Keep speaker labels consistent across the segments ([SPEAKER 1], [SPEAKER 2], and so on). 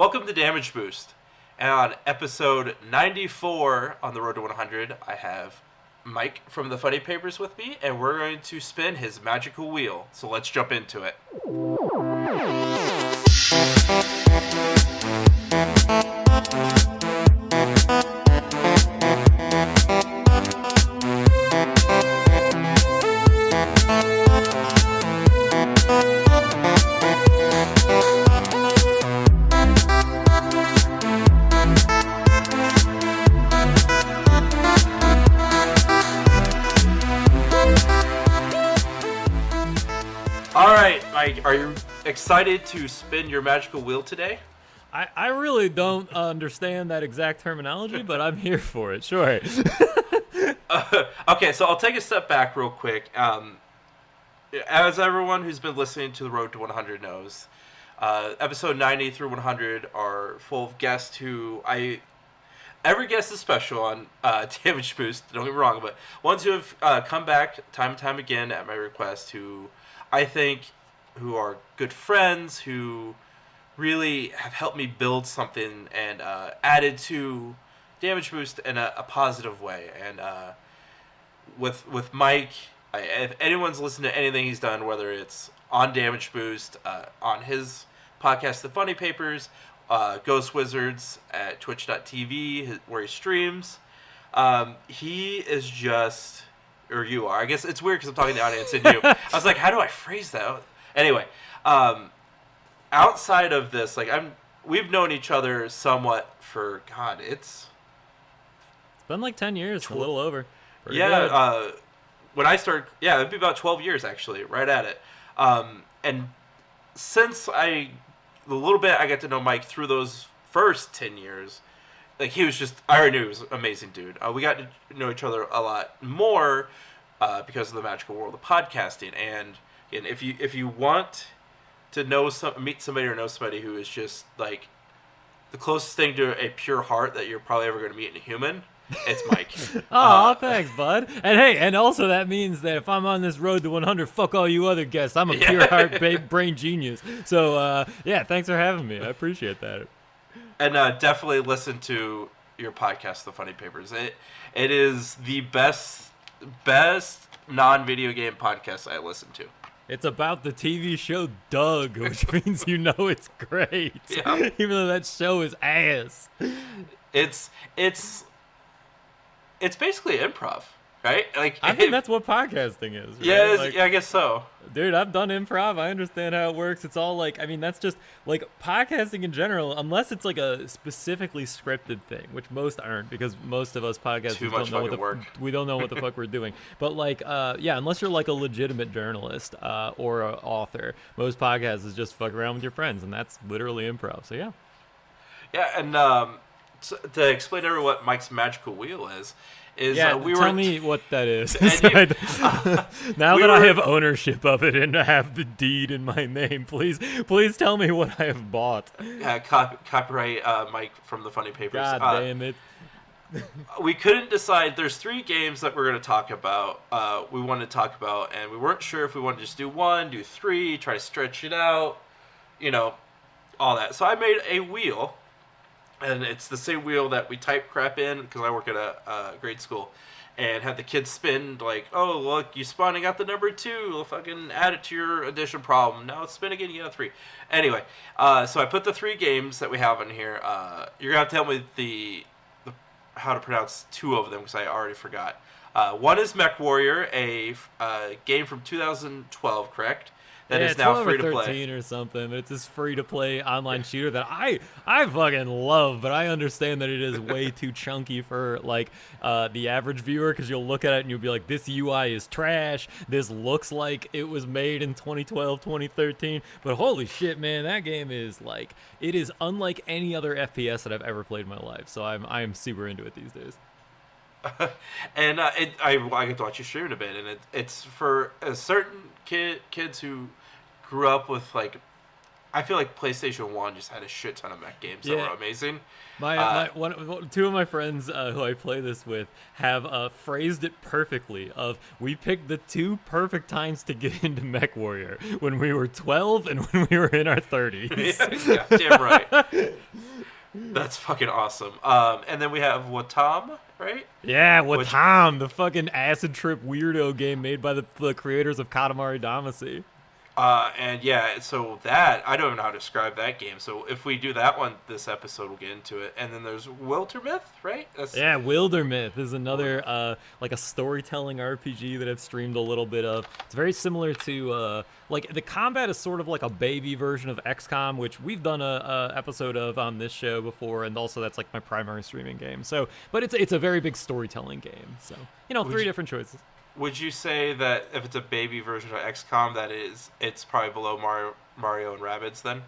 [SPEAKER 1] Welcome to Damage Boost. And on episode 94 on the Road to 100, I have Mike from the Funny Papers with me, and we're going to spin his magical wheel. So let's jump into it. Excited to spin your magical wheel today?
[SPEAKER 2] I, I really don't understand that exact terminology, but I'm here for it. Sure.
[SPEAKER 1] Uh, okay, so I'll take a step back real quick. Um, as everyone who's been listening to the Road to 100 knows, uh, episode 90 through 100 are full of guests who I. Every guest is special on uh, Damage Boost, don't get me wrong, but ones who have uh, come back time and time again at my request who I think who are good friends, who really have helped me build something and uh, added to Damage Boost in a, a positive way. And uh, with with Mike, I, if anyone's listened to anything he's done, whether it's on Damage Boost, uh, on his podcast, The Funny Papers, uh, Ghost Wizards at Twitch.tv, where he streams, um, he is just, or you are. I guess it's weird because I'm talking to the audience and you. I was like, how do I phrase that? Anyway, um, outside of this, like I'm, we've known each other somewhat for God, it's
[SPEAKER 2] It's been like 10 years, a little over. Pretty
[SPEAKER 1] yeah, uh, when I started, yeah, it'd be about 12 years actually, right at it. Um, and since I, the little bit I got to know Mike through those first 10 years, like he was just, I already knew he was an amazing dude. Uh, we got to know each other a lot more uh, because of the magical world of podcasting. And, and if you if you want to know some, meet somebody or know somebody who is just like the closest thing to a pure heart that you're probably ever going to meet in a human, it's Mike.
[SPEAKER 2] Oh,
[SPEAKER 1] Uh,
[SPEAKER 2] thanks, bud. And hey, and also that means that if I'm on this road to 100, fuck all you other guests. I'm a
[SPEAKER 1] Yeah.
[SPEAKER 2] pure heart ba- brain genius. So, uh, yeah, thanks for having me. I appreciate that.
[SPEAKER 1] and uh, definitely listen to your podcast, The Funny Papers. It it is the best best non video game podcast I listen to.
[SPEAKER 2] It's about the TV show Doug, which means you know it's great.
[SPEAKER 1] Yeah.
[SPEAKER 2] Even though that show is ass.
[SPEAKER 1] It's it's it's basically improv, right? Like
[SPEAKER 2] I think that's what podcasting is. right?
[SPEAKER 1] yeah,
[SPEAKER 2] Like-
[SPEAKER 1] yeah, I guess so.
[SPEAKER 2] Dude, I've done improv. I understand how it works. It's all like, I mean, that's just like podcasting in general, unless it's like a specifically scripted thing, which most aren't because most of us podcasters don't know what the
[SPEAKER 1] work.
[SPEAKER 2] we don't know what the fuck we're doing. But like, uh, yeah, unless you're like a legitimate journalist uh, or an author, most podcasts is just fuck around with your friends, and that's literally improv. So yeah.
[SPEAKER 1] Yeah, and um, to explain to everyone what Mike's magical wheel is, is
[SPEAKER 2] Yeah,
[SPEAKER 1] uh, we
[SPEAKER 2] tell
[SPEAKER 1] were
[SPEAKER 2] me what that is.
[SPEAKER 1] You-
[SPEAKER 2] don't- now
[SPEAKER 1] we
[SPEAKER 2] that I have ownership of it and I have the deed in my name, please, please tell me what I have bought.
[SPEAKER 1] uh, cop- copyright uh, Mike from the Funny Papers.
[SPEAKER 2] God
[SPEAKER 1] Uh,
[SPEAKER 2] damn it!
[SPEAKER 1] we couldn't decide. There's three games that we're going to talk about. Uh, we wanted to talk about, and we weren't sure if we wanted to just do one, do three, try to stretch it out, you know, all that. So I made a wheel, and it's the same wheel that we type crap in because I work at a, a grade school, and had the kids spin like, oh look, you spun and got the number two. We'll fucking add it to your addition problem. Now it's spin again, you got three. Anyway, uh, so I put the three games that we have in here. Uh, you're gonna have to tell me the the how to pronounce two of them because I already forgot. Uh, one is Mech Warrior, a uh, game from 2012, correct? That is
[SPEAKER 2] yeah,
[SPEAKER 1] now
[SPEAKER 2] 12
[SPEAKER 1] free
[SPEAKER 2] or
[SPEAKER 1] to play.
[SPEAKER 2] 13 or something, but it's this free to play online shooter that I I fucking love, but I understand that it is way too chunky for like uh, the average viewer because you'll look at it and you'll be like, this UI is trash. This looks like it was made in 2012, 2013, but holy shit, man, that game is like it is unlike any other FPS that I've ever played in my life. So I'm I am super into it these days.
[SPEAKER 1] and uh, it, I, I get to watch you stream a bit, and it, it's for a certain kid kids who grew up with like, I feel like PlayStation One just had a shit ton of mech games that were amazing.
[SPEAKER 2] My,
[SPEAKER 1] Uh,
[SPEAKER 2] my one, two of my friends uh, who I play this with have uh, phrased it perfectly. Of we picked the two perfect times to get into Mech Warrior when we were 12 and when we were in our 30s.
[SPEAKER 1] yeah, yeah, damn right. That's fucking awesome. Um, and then we have Wattam, right?
[SPEAKER 2] Yeah, with
[SPEAKER 1] Which-
[SPEAKER 2] the fucking acid trip weirdo game made by the, the creators of Katamari Damacy.
[SPEAKER 1] Uh, and yeah, so that I don't know how to describe that game. So if we do that one this episode, we'll get into it. And then there's Wildermyth, right? That's
[SPEAKER 2] Yeah, Wildermyth is another uh, like a storytelling RPG that I've streamed a little bit of. It's very similar to uh, like the combat is sort of like a baby version of XCOM, which we've done a, a episode of on this show before, and also that's like my primary streaming game. So, but it's it's a very big storytelling game. So you know,
[SPEAKER 1] Would
[SPEAKER 2] three
[SPEAKER 1] you-
[SPEAKER 2] different choices.
[SPEAKER 1] Would you say that if it's a baby version of XCOM, that is it's probably below Mario, Mario and Rabbids then?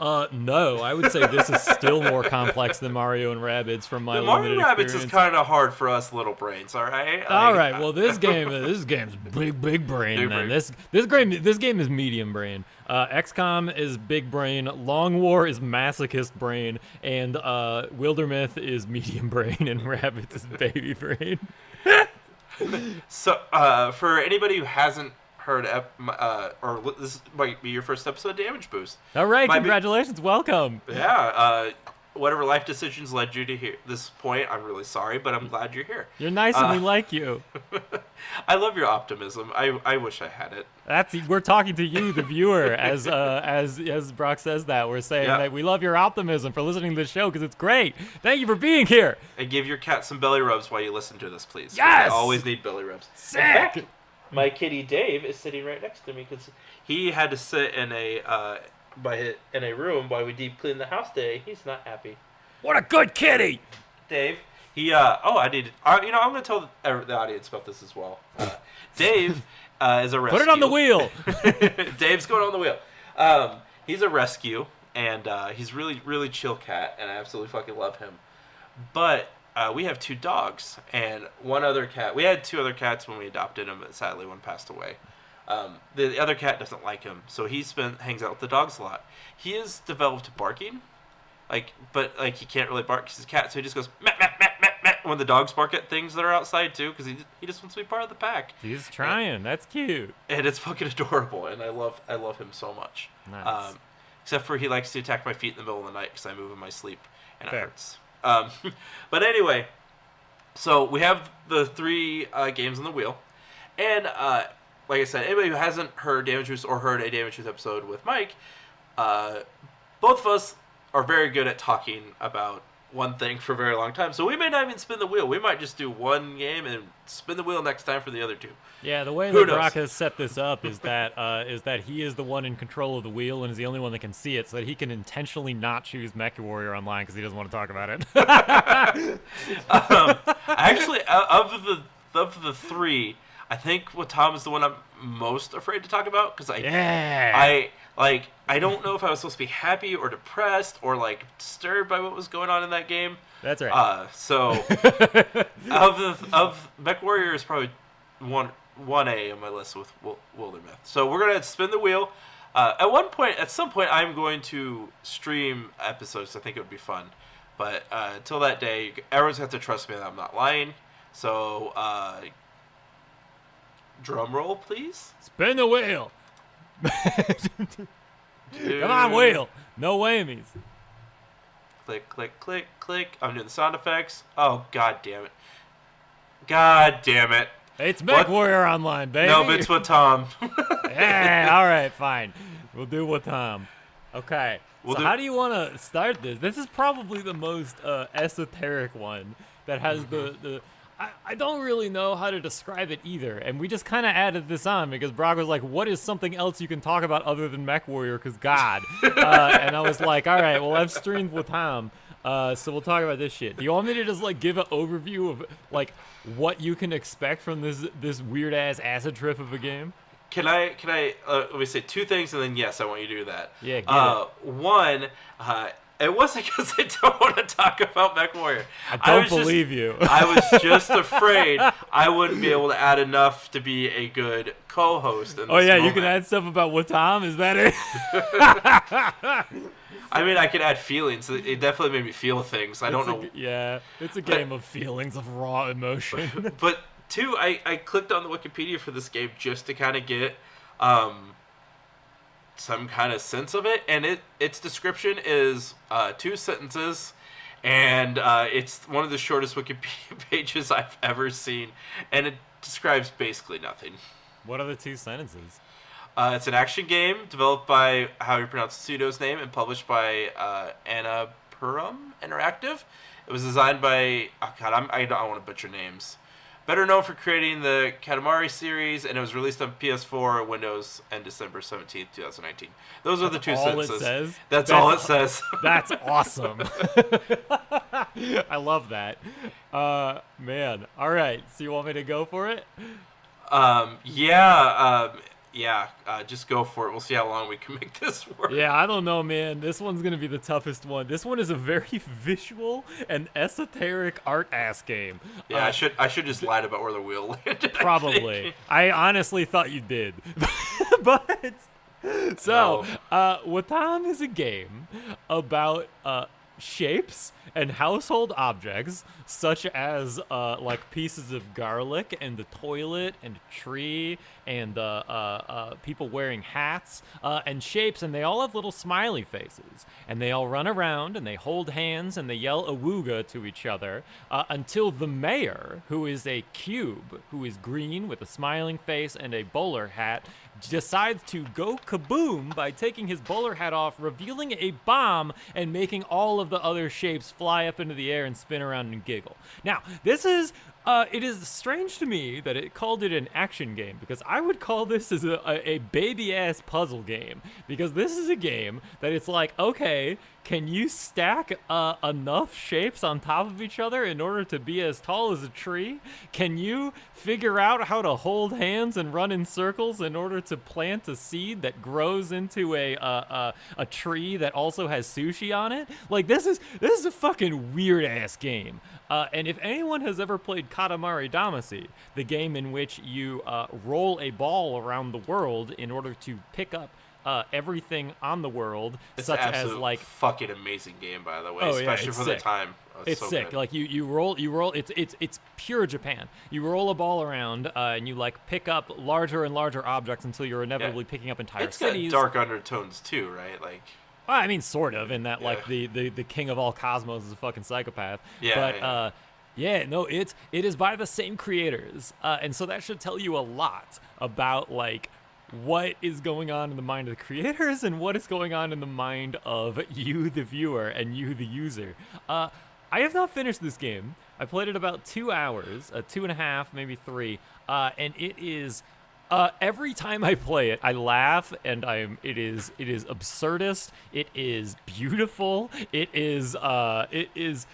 [SPEAKER 2] Uh, no, I would say this is still more complex than Mario and Rabbids from my
[SPEAKER 1] The Mario
[SPEAKER 2] limited
[SPEAKER 1] Rabbids
[SPEAKER 2] experience.
[SPEAKER 1] is kind of hard for us little brains, all right?
[SPEAKER 2] All right. Well, this game, this game's big, big brain.
[SPEAKER 1] Big
[SPEAKER 2] then
[SPEAKER 1] brain.
[SPEAKER 2] this this game, this game is medium brain. Uh, XCOM is big brain. Long War is masochist brain, and uh, Wildermyth is medium brain, and Rabbids is baby brain.
[SPEAKER 1] So, uh, for anybody who hasn't heard, ep- uh, or this might be your first episode of Damage Boost.
[SPEAKER 2] All right.
[SPEAKER 1] Might be-
[SPEAKER 2] Congratulations. Welcome.
[SPEAKER 1] Yeah, uh, whatever life decisions led you to here this point, I'm really sorry, but I'm glad you're here.
[SPEAKER 2] You're nice, and we
[SPEAKER 1] Uh,
[SPEAKER 2] like you.
[SPEAKER 1] I love your optimism. I, I wish I had it.
[SPEAKER 2] That's we're talking to you, the viewer, as uh, as as Brock says that we're saying
[SPEAKER 1] Yeah.
[SPEAKER 2] that we love your optimism for listening to the show because it's great. Thank you for being here.
[SPEAKER 1] And give your cat some belly rubs while you listen to this, please.
[SPEAKER 2] Yes!
[SPEAKER 1] I always need belly rubs.
[SPEAKER 2] Sick.
[SPEAKER 1] fact, my kitty Dave is sitting right next to me because he had to sit in a uh, by in a room while we deep clean the house today. He's not happy.
[SPEAKER 2] What a good kitty.
[SPEAKER 1] Dave, he uh oh I need uh, you know I'm gonna tell the, the audience about this as well. Uh, Dave uh, is a rescue.
[SPEAKER 2] Put it on the wheel.
[SPEAKER 1] Dave's going on the wheel. Um, he's a rescue, and uh, he's really, really chill cat, and I absolutely fucking love him. But uh, we have two dogs and one other cat. We had two other cats when we adopted him, but sadly one passed away. Um, the, the other cat doesn't like him, so he spent hangs out with the dogs a lot. He has developed barking, like, but like he can't really bark because he's a cat, so he just goes meh, meh, meh, meh, meh, when the dogs bark at things that are outside too, because he he just wants to be part of the pack
[SPEAKER 2] He's trying. That's cute.
[SPEAKER 1] and it's fucking adorable, and I love I love him so much.
[SPEAKER 2] Nice.
[SPEAKER 1] Um, except for he likes to attack my feet in the middle of the night because I move in my sleep, and
[SPEAKER 2] Fair.
[SPEAKER 1] it hurts. Um, but anyway, so we have the three uh, games on the wheel, and uh, like I said, anybody who hasn't heard Damage Juice or heard a Damage Juice episode with Mike, uh, both of us are very good at talking about one thing for a very long time. So we may not even spin the wheel. We might just do one game and spin the wheel next time for the other two.
[SPEAKER 2] Yeah, the way
[SPEAKER 1] Who
[SPEAKER 2] that
[SPEAKER 1] knows?
[SPEAKER 2] Brock has set this up is that uh, is that he is the one in control of the wheel and is the only one that can see it, so that he can intentionally not choose Mech Warrior online because he doesn't want to talk about it.
[SPEAKER 1] um, actually, uh, of the of the three, I think Wattam is the one I'm most afraid to talk about because I
[SPEAKER 2] yeah.
[SPEAKER 1] I like I don't know if I was supposed to be happy or depressed or like disturbed by what was going on in that game.
[SPEAKER 2] That's right.
[SPEAKER 1] Uh, so of the of Mech Warrior is probably one one A on my list with Wil- Wildermyth. So we're gonna spin the wheel. Uh, at one point, at some point, I'm going to stream episodes. I think it would be fun, but uh, until that day, everyone's have to trust me that I'm not lying. So, uh, drum roll, please.
[SPEAKER 2] Spin the wheel. Come on, wheel. No whammies.
[SPEAKER 1] Click, click, click, click. I'm doing the sound effects. Oh, god damn it. God damn it.
[SPEAKER 2] It's Mech Warrior online, baby.
[SPEAKER 1] No, it's Wattam.
[SPEAKER 2] yeah, all right, fine. We'll do Wattam. Okay.
[SPEAKER 1] We'll
[SPEAKER 2] so
[SPEAKER 1] do-
[SPEAKER 2] how do you want to start this? This is probably the most uh, esoteric one that has the
[SPEAKER 1] Mm-hmm.
[SPEAKER 2] the. I, I don't really know how to describe it either, and we just kind of added this on because Brock was like, "What is something else you can talk about other than Mech Warrior?" Because God, uh, and I was like, "All right, well, I've streamed Wattam, uh, so we'll talk about this shit." Do you want me to just like give an overview of like what you can expect from this this weird ass acid trip of a game?
[SPEAKER 1] Can I? Can I? Uh, let me say two things, and then yes, I want you to do that.
[SPEAKER 2] Yeah,
[SPEAKER 1] Uh, one, uh, it wasn't because I don't want to talk about Mech Warrior.
[SPEAKER 2] I don't
[SPEAKER 1] just-
[SPEAKER 2] believe you.
[SPEAKER 1] I was just afraid I wouldn't be able to add enough to be a good co-host.
[SPEAKER 2] Oh yeah, you can add stuff about Wattam is that it?
[SPEAKER 1] I mean, I could add feelings. It it definitely made me feel things. I don't
[SPEAKER 2] It's a
[SPEAKER 1] know.
[SPEAKER 2] yeah, it's a game of feelings of raw emotion.
[SPEAKER 1] But two, I, I clicked on the Wikipedia for this game just to kind of get um, some kind of sense of it, and it its description is uh, two sentences, and uh, it's one of the shortest Wikipedia pages I've ever seen, and it describes basically nothing.
[SPEAKER 2] What are the two sentences?
[SPEAKER 1] Uh, it's an action game developed by how you pronounce the studio's name and published by uh, Annapurna Interactive. It was designed by oh god, I'm, I don't want to butcher names. Better known for creating the Katamari series, and it was released on PS4, Windows, and December seventeenth, two thousand nineteen. Those are the two
[SPEAKER 2] all
[SPEAKER 1] sentences.
[SPEAKER 2] it says.
[SPEAKER 1] That's, all it says.
[SPEAKER 2] That's awesome. I love that. Uh, man. All right. So you want me to go for it?
[SPEAKER 1] um, yeah, um, yeah. Uh, just go for it. We'll see how long we can make this work.
[SPEAKER 2] Yeah, I don't know, man. This one's gonna be the toughest one. This one is a very visual and esoteric art ass game.
[SPEAKER 1] Yeah, I
[SPEAKER 2] Uh,
[SPEAKER 1] should I should just lied about where the wheel landed.
[SPEAKER 2] Probably.
[SPEAKER 1] think.
[SPEAKER 2] I honestly thought you did. but so, uh Wattam is a game about uh shapes and household objects such as uh like pieces of garlic and the toilet and a tree and uh, uh, uh, people wearing hats uh, and shapes, and they all have little smiley faces. And they all run around and they hold hands and they yell awooga to each other uh, until the mayor, who is a cube, who is green with a smiling face and a bowler hat, decides to go kaboom by taking his bowler hat off, revealing a bomb and making all of the other shapes fly up into the air and spin around and giggle. Now, this is uh, it is strange to me that it called it an action game because I would call this as a, a, a baby ass puzzle game because this is a game that it's like, okay, can you stack uh, enough shapes on top of each other in order to be as tall as a tree? Can you figure out how to hold hands and run in circles in order to plant a seed that grows into a uh, uh, a tree that also has sushi on it? Like this is this is a fucking weird ass game. Uh, and if anyone has ever played Katamari Damacy, the game in which you uh, roll a ball around the world in order to pick up uh, everything on the world,
[SPEAKER 1] It's
[SPEAKER 2] such as like
[SPEAKER 1] fucking amazing game, by the way,
[SPEAKER 2] Oh,
[SPEAKER 1] especially
[SPEAKER 2] it's
[SPEAKER 1] for
[SPEAKER 2] sick.
[SPEAKER 1] the time. Oh,
[SPEAKER 2] it's
[SPEAKER 1] so
[SPEAKER 2] sick.
[SPEAKER 1] good.
[SPEAKER 2] Like you, you roll, you roll. It's it's it's pure Japan. You roll a ball around, uh, and you like pick up larger and larger objects until you're inevitably picking up entire
[SPEAKER 1] it's got
[SPEAKER 2] cities.
[SPEAKER 1] dark undertones too, right? Like,
[SPEAKER 2] Well, I mean, sort of, in that like the, the the king of all cosmos is a fucking psychopath.
[SPEAKER 1] Yeah,
[SPEAKER 2] But
[SPEAKER 1] yeah.
[SPEAKER 2] uh, yeah, no, it's it is by the same creators, uh, and so that should tell you a lot about like what is going on in the mind of the creators and what is going on in the mind of you, the viewer, and you, the user. Uh, I have not finished this game. I played it about two hours, uh, two and a half, maybe three, uh, and it is. Uh, every time I play it, I laugh, and I'm. It is. It is absurdist. It is beautiful. It is. Uh, it is.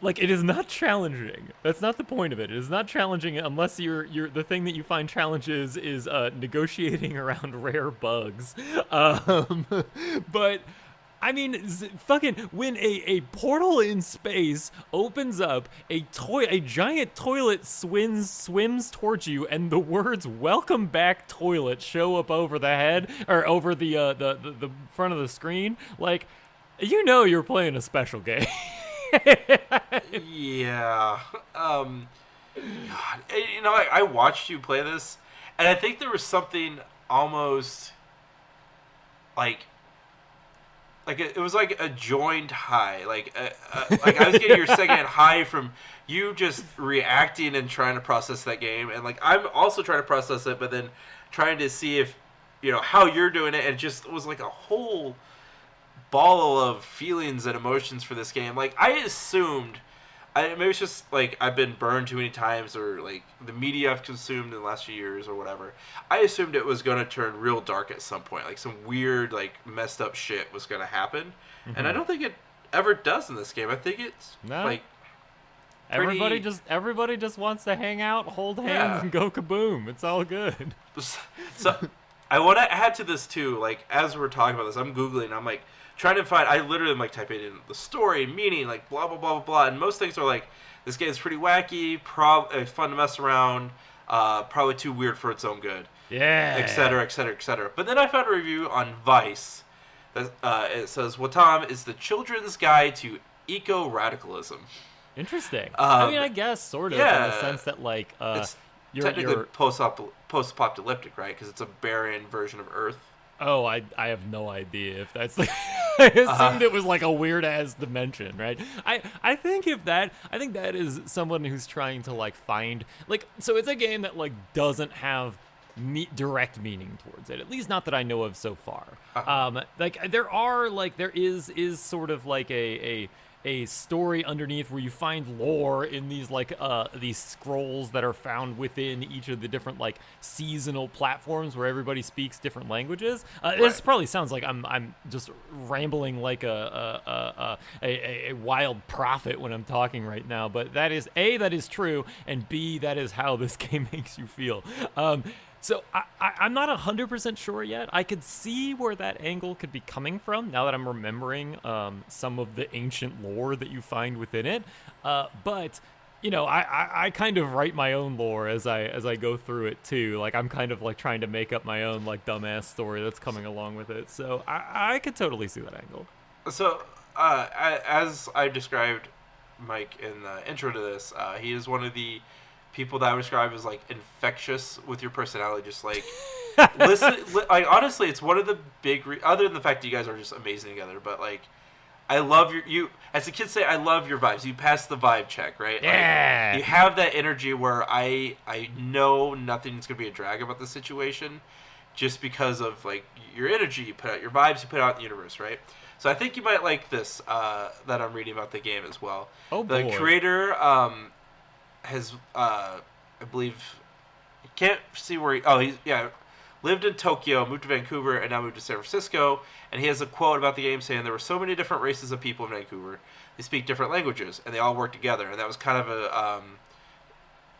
[SPEAKER 2] Like it is not challenging. That's not the point of it. It is not challenging unless you're you're the thing that you find challenges is uh, negotiating around rare bugs. Um, but I mean, z- fucking when a, a portal in space opens up, a toy a giant toilet swims swims towards you, and the words "Welcome back, toilet" show up over the head or over the uh, the, the the front of the screen. Like, you know, you're playing a special game.
[SPEAKER 1] yeah. Um, God, eh, you know, I, I watched you play this, and I think there was something almost like. Like it, it was like a joined high, like uh, uh, like I was getting your second high from you just reacting and trying to process that game, and like I'm also trying to process it, but then trying to see if you know how you're doing it, and it just was like a whole ball of feelings and emotions for this game. Like I assumed, I maybe it's just like I've been burned too many times, or like the media I've consumed in the last few years, or whatever. I assumed it was gonna turn real dark at some point, like some weird, like messed up shit was gonna happen, and I mm-hmm. don't think it ever does in this game. I think it's
[SPEAKER 2] No.
[SPEAKER 1] like
[SPEAKER 2] everybody just everybody just wants to hang out, hold hands,
[SPEAKER 1] Yeah.
[SPEAKER 2] and go kaboom. It's all good.
[SPEAKER 1] so I want to add to this too. Like as we're talking about this, I'm googling. I'm like trying to find. I literally am like typing in the story, meaning, like blah blah blah blah blah. And most things are like this game's pretty wacky, prob uh, fun to mess around, uh, probably too weird for its own good,
[SPEAKER 2] Yeah.
[SPEAKER 1] et cetera, et cetera, et cetera. But then I found a review on Vice. That, uh, it says Wattam is the children's guide to eco radicalism.
[SPEAKER 2] Interesting. I
[SPEAKER 1] Um,
[SPEAKER 2] mean, I guess sort of in the sense that like uh,
[SPEAKER 1] it's
[SPEAKER 2] you're,
[SPEAKER 1] technically
[SPEAKER 2] you're
[SPEAKER 1] post post apocalyptic, right? Because it's a barren version of Earth.
[SPEAKER 2] Oh, I I have no idea if that's like I assumed uh-huh. it was like a weird ass dimension, right? I I think if that I think that is someone who's trying to like find like so it's a game that like doesn't have me- direct meaning towards it. At least not that I know of so far. Uh-huh. Um, like there are like there is is sort of like a a a story underneath where you find lore in these like uh these scrolls that are found within each of the different like seasonal platforms where everybody speaks different languages. Uh, right. This probably sounds like I'm I'm just rambling like a a, a a, a wild prophet when I'm talking right now, but that is a that is true, and b that is how this game makes you feel. Um, so I, I, am not 100% sure yet. I could see where that angle could be coming from now that I'm remembering um, some of the ancient lore that you find within it. Uh, but you know, I, I, I, kind of write my own lore as I as I go through it too. Like I'm kind of like trying to make up my own like dumbass story that's coming along with it. So I, I could totally see that angle.
[SPEAKER 1] So uh, as I described Mike in the intro to this, uh, he is one of the people that I would describe as like infectious with your personality. Just like listen, li- like honestly, it's one of the big. Re- other than the fact that you guys are just amazing together, but like. I love your you as the kids say I love your vibes. You pass the vibe check, right?
[SPEAKER 2] Yeah.
[SPEAKER 1] Like, you have that energy where I I know nothing's gonna be a drag about the situation, just because of like your energy you put out, your vibes you put out in the universe, right? So I think you might like this uh, that I'm reading about the game as well.
[SPEAKER 2] Oh
[SPEAKER 1] the
[SPEAKER 2] boy.
[SPEAKER 1] creator um, has, uh, I believe, can't see where he. Oh, he's yeah, lived in Tokyo, moved to Vancouver, and now moved to San Francisco. And he has a quote about the game saying there were so many different races of people in Vancouver. They speak different languages, and they all work together. And that was kind of a um,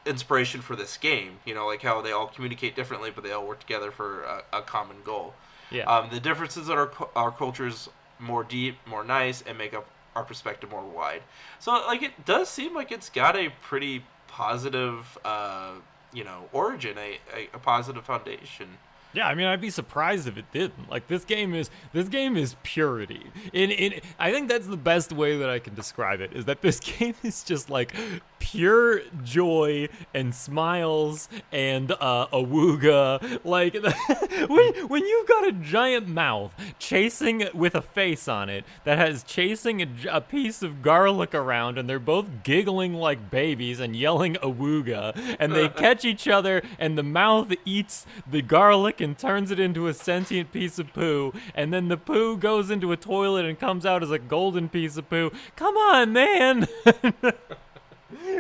[SPEAKER 1] inspiration for this game. You know, like how they all communicate differently, but they all work together for a, a common goal.
[SPEAKER 2] Yeah.
[SPEAKER 1] Um, the differences in our our cultures more deep, more nice, and make up our perspective more wide. So, like, it does seem like it's got a pretty positive, uh, you know, origin, a, a, a positive foundation.
[SPEAKER 2] Yeah, I mean, I'd be surprised if it didn't. Like this game is this game is purity. In in I think that's the best way that I can describe it. Is that this game is just like pure joy and smiles and uh, awooga. Like when when you've got a giant mouth chasing with a face on it that has chasing a, a piece of garlic around, and they're both giggling like babies and yelling awooga, and they catch each other, and the mouth eats the garlic and turns it into a sentient piece of poo, and then the poo goes into a toilet and comes out as a golden piece of poo. Come on, man.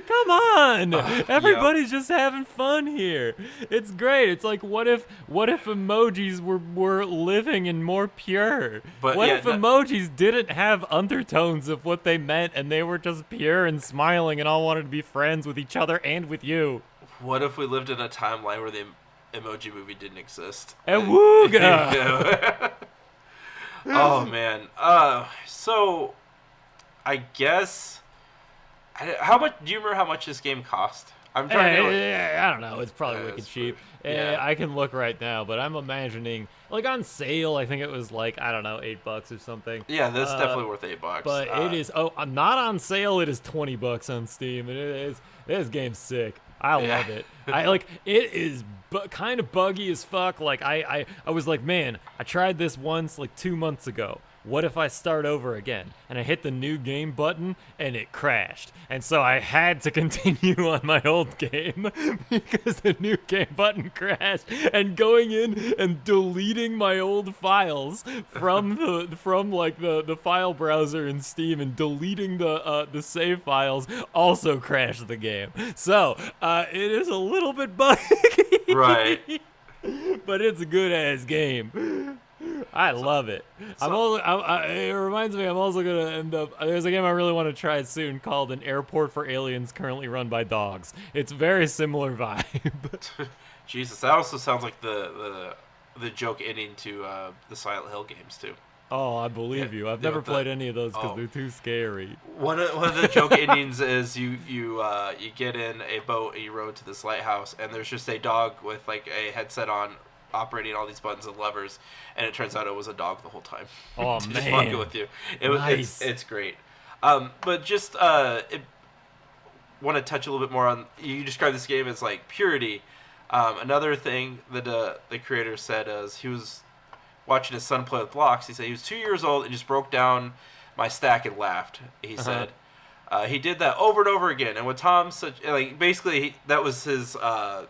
[SPEAKER 2] Come on! Uh, Everybody's just having fun here. It's great. It's like what if what if emojis were were living and more pure? But what yeah, if emojis didn't have undertones of what they meant and they were just pure and smiling and all wanted to be friends with each other and with you?
[SPEAKER 1] What if we lived in a timeline where the emoji movie didn't exist?
[SPEAKER 2] Awooga!
[SPEAKER 1] oh man. Uh so I guess how much? Do you remember how much this game cost?
[SPEAKER 2] I'm trying to. I don't know. It's probably uh, wicked cheap. Yeah. I can look right now, but I'm imagining like on sale. I think it was like I don't know, eight bucks or something.
[SPEAKER 1] Yeah, that's uh, definitely worth eight bucks.
[SPEAKER 2] But uh, it is. Oh, uh, not on sale. It is twenty bucks on Steam, and it is. This game's sick. I yeah. love it. I like it is bu- kind of buggy as fuck. Like I, I, I was like, man, I tried this once like two months ago what if I start over again? And I hit the new game button and it crashed. And so I had to continue on my old game because the new game button crashed. And going in and deleting my old files from the from like the, the file browser in Steam and deleting the uh, the save files also crashed the game. So uh, it is a little bit buggy.
[SPEAKER 1] Right.
[SPEAKER 2] but it's a good ass game. I love it. So, I'm also. I'm, I, it reminds me. I'm also gonna end up. There's a game I really want to try soon called "An Airport for Aliens," currently run by dogs. It's very similar vibe.
[SPEAKER 1] Jesus, that also sounds like the the, the joke ending to uh, the Silent Hill games too.
[SPEAKER 2] Oh, I believe yeah, you. I've never played any of those because oh. they're too scary.
[SPEAKER 1] One of, one of the joke endings is you you uh, you get in a boat and you row to this lighthouse and there's just a dog with like a headset on operating all these buttons and levers, and it turns out it was a dog the whole time.
[SPEAKER 2] Oh man,
[SPEAKER 1] just fucking with you. It was nice. it's, it's great. Um, but just uh, want to touch a little bit more on you described this game as like purity. Um, another thing that uh, the creator said is he was watching his son play with blocks. He said he was two years old and just broke down my stack and laughed. He
[SPEAKER 2] Uh-huh.
[SPEAKER 1] said uh, he did that over and over again. And Wattam, such like basically he, that was his. Uh,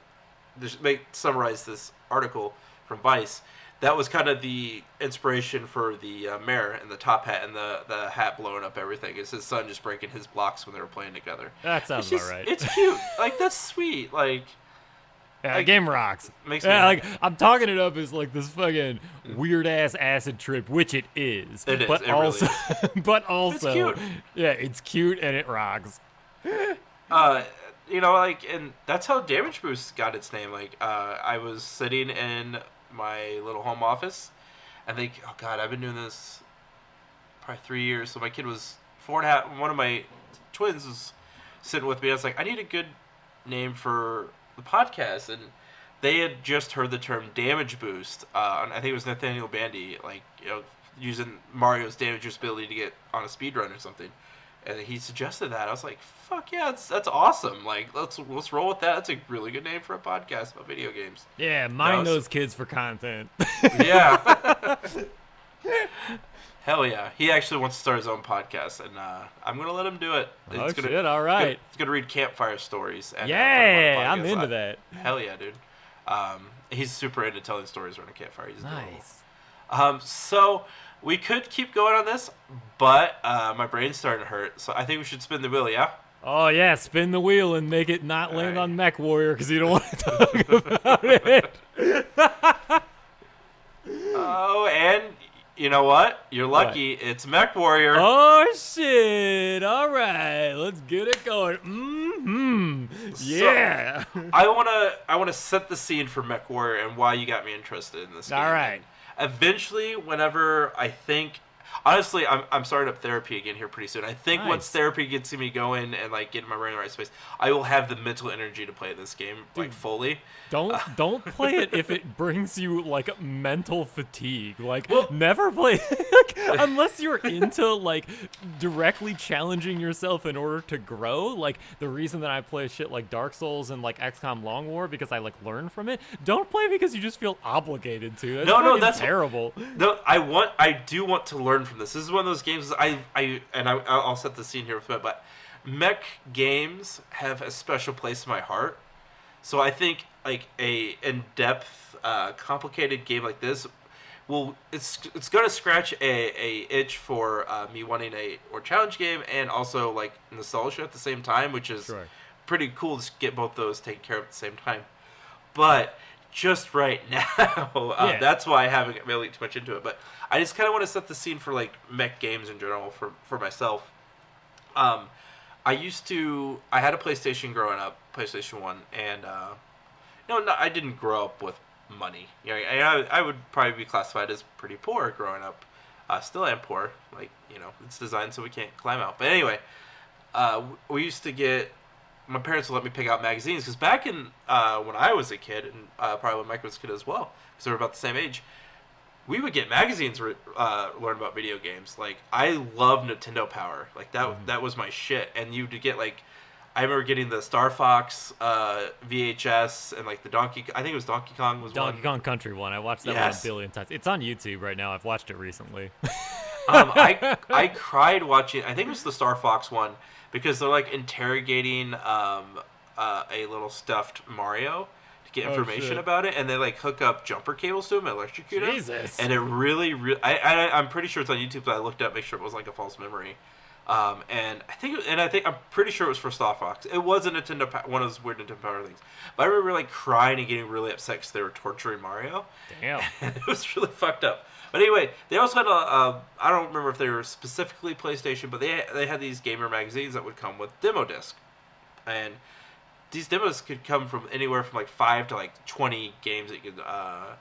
[SPEAKER 1] just make summarize this article from Vice. That was kind of the inspiration for the uh, mayor and the top hat and the, the hat blowing up everything. It's his son just breaking his blocks when they were playing together?
[SPEAKER 2] That sounds
[SPEAKER 1] It's just,
[SPEAKER 2] right.
[SPEAKER 1] It's cute. like that's sweet. Like
[SPEAKER 2] Yeah,
[SPEAKER 1] Like,
[SPEAKER 2] game rocks.
[SPEAKER 1] makes me
[SPEAKER 2] yeah, like I'm talking it up as like this fucking weird ass acid trip, which it is.
[SPEAKER 1] It is,
[SPEAKER 2] But
[SPEAKER 1] it really
[SPEAKER 2] also, but also,
[SPEAKER 1] cute.
[SPEAKER 2] yeah, it's cute and it rocks.
[SPEAKER 1] uh, you know, like, and that's how Damage Boost got its name. Like, uh, I was sitting in my little home office, and think, oh god, I've been doing this probably three years. So my kid was four and a half. One of my twins was sitting with me. I was like, I need a good name for the podcast, and they had just heard the term damage boost. Uh, I think it was Nathaniel Bandy, like you know, using Mario's damage boost ability to get on a speed run or something. And he suggested that. I was like, "Fuck yeah, that's, that's awesome! Like, let's let's roll with that. That's a really good name for a podcast about video games."
[SPEAKER 2] Yeah, mind
[SPEAKER 1] it's-
[SPEAKER 2] those kids for content.
[SPEAKER 1] Yeah. Hell yeah! He actually wants to start his own podcast, and uh, I'm gonna let him do it.
[SPEAKER 2] oh
[SPEAKER 1] gonna,
[SPEAKER 2] shit! All right.
[SPEAKER 1] He's gonna read campfire stories. And, uh,
[SPEAKER 2] Yeah, I'm into that.
[SPEAKER 1] Hell yeah, dude. Um, he's super into telling stories around a campfire. He's.
[SPEAKER 2] Nice.
[SPEAKER 1] Um, so we could keep going on this, but uh, my brain's starting to hurt. So I think we should spin the wheel. Yeah.
[SPEAKER 2] Oh yeah, spin the wheel and make it not land
[SPEAKER 1] Alright.
[SPEAKER 2] on Mech Warrior because you don't want to talk about it.
[SPEAKER 1] Oh, and you know what? You're lucky. It's Mech Warrior.
[SPEAKER 2] Oh shit! All right, let's get it going. Mm-hmm. Yeah.
[SPEAKER 1] I wanna I wanna set the scene for Mech Warrior and why you got me interested in this.
[SPEAKER 2] All
[SPEAKER 1] game.
[SPEAKER 2] right.
[SPEAKER 1] Eventually, whenever I think, honestly, I'm I'm starting up therapy again here pretty soon. I think once therapy gets me going and like getting my brain in the right space, I will have the mental energy to play this game like fully.
[SPEAKER 2] Don't uh, don't play it if it brings you like mental fatigue. Like
[SPEAKER 1] Well-
[SPEAKER 2] never play like, unless you're into like directly challenging yourself in order to grow. Like the reason that I play shit like Dark Souls and like XCOM Long War because I like learn from it. Don't play because you just feel obligated to. That's
[SPEAKER 1] No, no, that's-
[SPEAKER 2] terrible.
[SPEAKER 1] No, I want. I do want to learn from this. This is one of those games. I, I, and I, I'll set the scene here with it. But mech games have a special place in my heart. So I think like a in-depth, uh, complicated game like this will it's it's gonna scratch a, a itch for uh, me wanting a or challenge game and also like nostalgia at the same time, which is
[SPEAKER 2] Sure.
[SPEAKER 1] pretty cool to get both those taken care of at the same time. But just right now, uh,
[SPEAKER 2] Yeah.
[SPEAKER 1] that's why I haven't really too much into it. But I just kind of want to set the scene for like mech games in general for for myself. Um, I used to. I had a PlayStation growing up, PlayStation One, and uh, no, no, I didn't grow up with money. You know, I, I would probably be classified as pretty poor growing up. Uh, still am poor. Like you know, it's designed so we can't climb out. But anyway, uh, we used to get. My parents would let me pick out magazines because back in uh, when I was a kid, and uh, probably when Mike was a kid as well, because they were about the same age we would get magazines re- uh, learn about video games. Like I love Nintendo Power. Like that that was my shit. And you'd get like I remember getting the Star Fox uh, VHS and like the Donkey. I think it was Donkey Kong was
[SPEAKER 2] Donkey
[SPEAKER 1] one.
[SPEAKER 2] Kong Country one. I watched that
[SPEAKER 1] Yes.
[SPEAKER 2] one a billion times. It's on YouTube right now. I've watched it recently.
[SPEAKER 1] um, I I cried watching. I think it was the Star Fox one because they're like interrogating um, uh, a little stuffed Mario to get
[SPEAKER 2] Oh,
[SPEAKER 1] information
[SPEAKER 2] shit.
[SPEAKER 1] about it, and they like hook up jumper cables to him, and electrocute him.
[SPEAKER 2] Jesus.
[SPEAKER 1] And it really, really, I, I I'm pretty sure it's on YouTube, but I looked up, make sure it was like a false memory. Um, and I think, and I think I'm pretty sure it was for Star Fox. It was a Nintendo, one of those weird Nintendo Power things. But I remember like crying and getting really upset because they were torturing Mario
[SPEAKER 2] Damn.
[SPEAKER 1] it was really fucked up. But anyway, they also had a, a I don't remember if they were specifically PlayStation, but they they had these gamer magazines that would come with demo disc, and these demos could come from anywhere from like five to like twenty games that you could uh,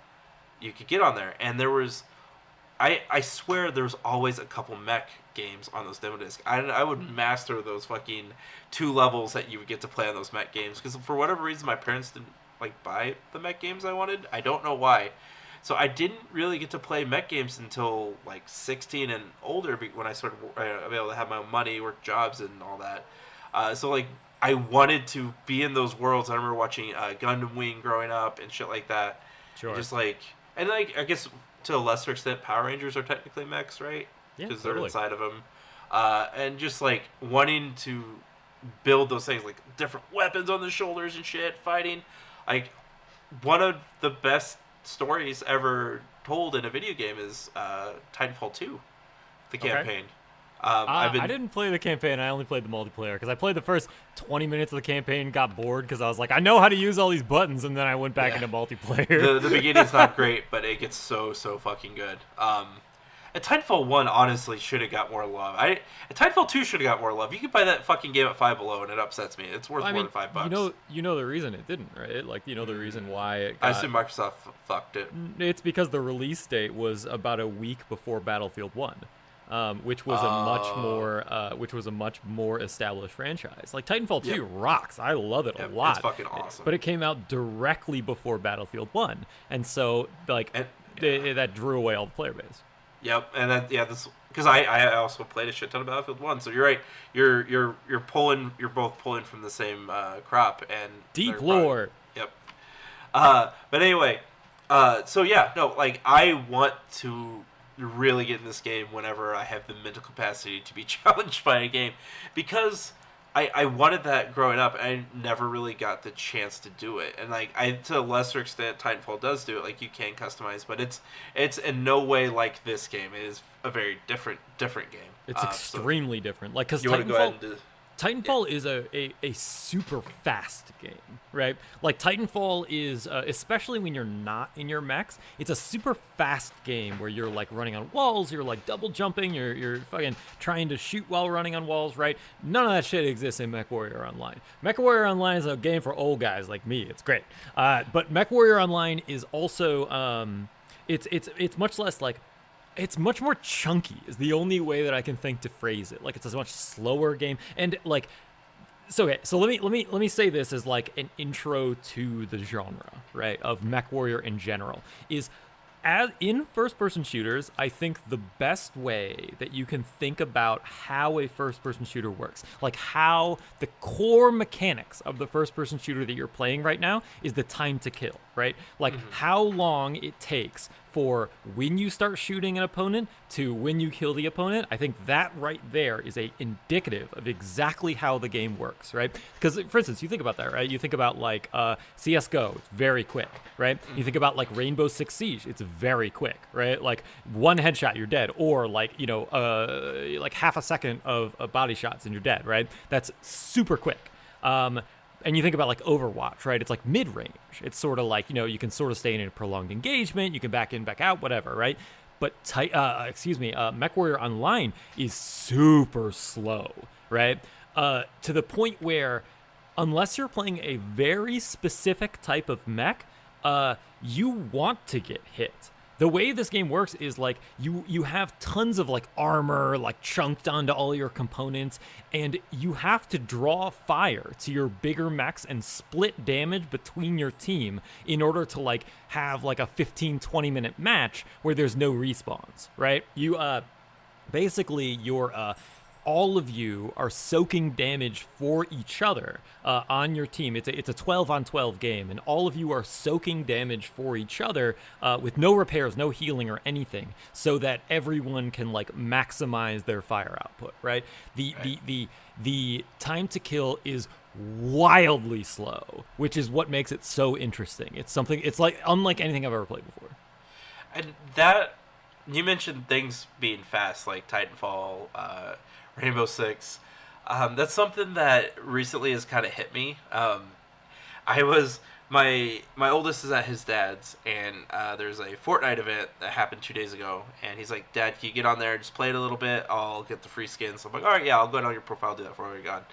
[SPEAKER 1] you could get on there, and there was. I, I swear there was always a couple mech games on those demo discs. I, I would master those fucking two levels that you would get to play on those mech games because for whatever reason my parents didn't like buy the mech games I wanted. I don't know why. So I didn't really get to play mech games until like 16 and older when I started be able to have my own money, work jobs, and all that. Uh, so like I wanted to be in those worlds. I remember watching uh, Gundam Wing growing up and shit like that.
[SPEAKER 2] Sure.
[SPEAKER 1] Just like and like I guess to a lesser extent, Power Rangers are technically mechs, right?
[SPEAKER 2] Yeah,
[SPEAKER 1] Because
[SPEAKER 2] totally.
[SPEAKER 1] they're inside of them, uh, and just like wanting to build those things like different weapons on the shoulders and shit, fighting. Like one of the best stories ever told in a video game is uh, Titanfall 2, the
[SPEAKER 2] Okay.
[SPEAKER 1] campaign. Um,
[SPEAKER 2] Uh,
[SPEAKER 1] I've been
[SPEAKER 2] I didn't play the campaign. I only played the multiplayer because I played the first 20 minutes of the campaign, got bored because I was like, I know how to use all these buttons, and then I went back
[SPEAKER 1] Yeah.
[SPEAKER 2] into multiplayer.
[SPEAKER 1] the the beginning's not great, but it gets so so fucking good. Um, Titanfall one honestly should have got more love. I Titanfall two should have got more love. You can buy that fucking game at five below, and it upsets me. It's worth
[SPEAKER 2] I
[SPEAKER 1] more than five bucks.
[SPEAKER 2] you know, you know the reason it didn't, right? Like, you know the reason why it
[SPEAKER 1] I assume Microsoft f- fucked it.
[SPEAKER 2] It's because the release date was about a week before Battlefield One, um, which was a much
[SPEAKER 1] Oh.
[SPEAKER 2] more, uh, which was a much more established franchise. Like Titanfall Two
[SPEAKER 1] Yep.
[SPEAKER 2] rocks. I love it
[SPEAKER 1] Yep,
[SPEAKER 2] a lot.
[SPEAKER 1] it's fucking awesome.
[SPEAKER 2] But it came out directly before Battlefield One, and so like
[SPEAKER 1] And-
[SPEAKER 2] they- that drew away all the player base.
[SPEAKER 1] Yep, and then yeah, this because I, I also played a shit ton of Battlefield One. So you're right. You're you're you're pulling. You're both pulling from the same uh, crop and
[SPEAKER 2] Deep
[SPEAKER 1] they're probably-
[SPEAKER 2] lore.
[SPEAKER 1] Yep. Uh, but anyway, uh, so yeah, no, like I want to really get in this game whenever I have the mental capacity to be challenged by a game, because I I wanted that growing up. and I never really got the chance to do it, and like I to a lesser extent, Titanfall does do it. Like you can customize, but it's it's in no way like this game. It is a very different different game.
[SPEAKER 2] It's
[SPEAKER 1] Uh, so
[SPEAKER 2] extremely different. Like because
[SPEAKER 1] You want to go ahead
[SPEAKER 2] Titanfall,
[SPEAKER 1] and do,
[SPEAKER 2] Titanfall is a, a, a super fast game, right? Like Titanfall is, uh, especially when you're not in your mechs, it's a super fast game where you're like running on walls, you're like double jumping, you're you're fucking trying to shoot while running on walls, right? None of that shit exists in MechWarrior Online. MechWarrior Online is a game for old guys like me. It's great, uh, but MechWarrior Online is also, um, it's it's it's much less like it's much more chunky is the only way that i can think to phrase it. Like it's a much slower game. And like so okay so let me let me let me say this as like an intro to the genre right of mech warrior in general is as in first person shooters i think the best way that you can think about how a first person shooter works like how the core mechanics of the first person shooter that you're playing right now is the time to kill right? Like mm-hmm. how long it takes for when you start shooting an opponent to when you kill the opponent i think that right there is a indicative of exactly how the game works right? Because for instance you think about that right? You think about like uh, csgo it's very quick right? You think about like rainbow six siege it's very quick right? Like one headshot you're dead or like you know uh, like half a second of, of body shots and you're dead right? That's super quick. Um, and you think about like Overwatch, right? It's like mid range. It's sort of like, you know, you can sort of stay in a prolonged engagement, you can back in, back out, whatever, right? But, ti- uh, excuse me, uh, MechWarrior Online is super slow, right? Uh, to the point where, unless you're playing a very specific type of mech, uh, you want to get hit the way this game works is like you you have tons of like armor like chunked onto all your components and you have to draw fire to your bigger mechs and split damage between your team in order to like have like a 15 20 minute match where there's no respawns right? You uh basically your uh all of you are soaking damage for each other uh, on your team. It's a, it's a 12 on 12 game, and all of you are soaking damage for each other uh, with no repairs, no healing, or anything, so that everyone can like maximize their fire output. Right? The the the the time to kill is wildly slow, which is what makes it so interesting. It's something. It's like unlike anything I've ever played before.
[SPEAKER 1] And that you mentioned things being fast, like Titanfall, uh, Rainbow Six. Um, that's something that recently has kind of hit me. Um, I was my my oldest is at his dad's, and uh, there's a Fortnite event that happened two days ago, and he's like, "Dad, can you get on there and just play it a little bit? I'll get the free skins." So I'm like, "All right, yeah, I'll go on your profile, do that for you, God,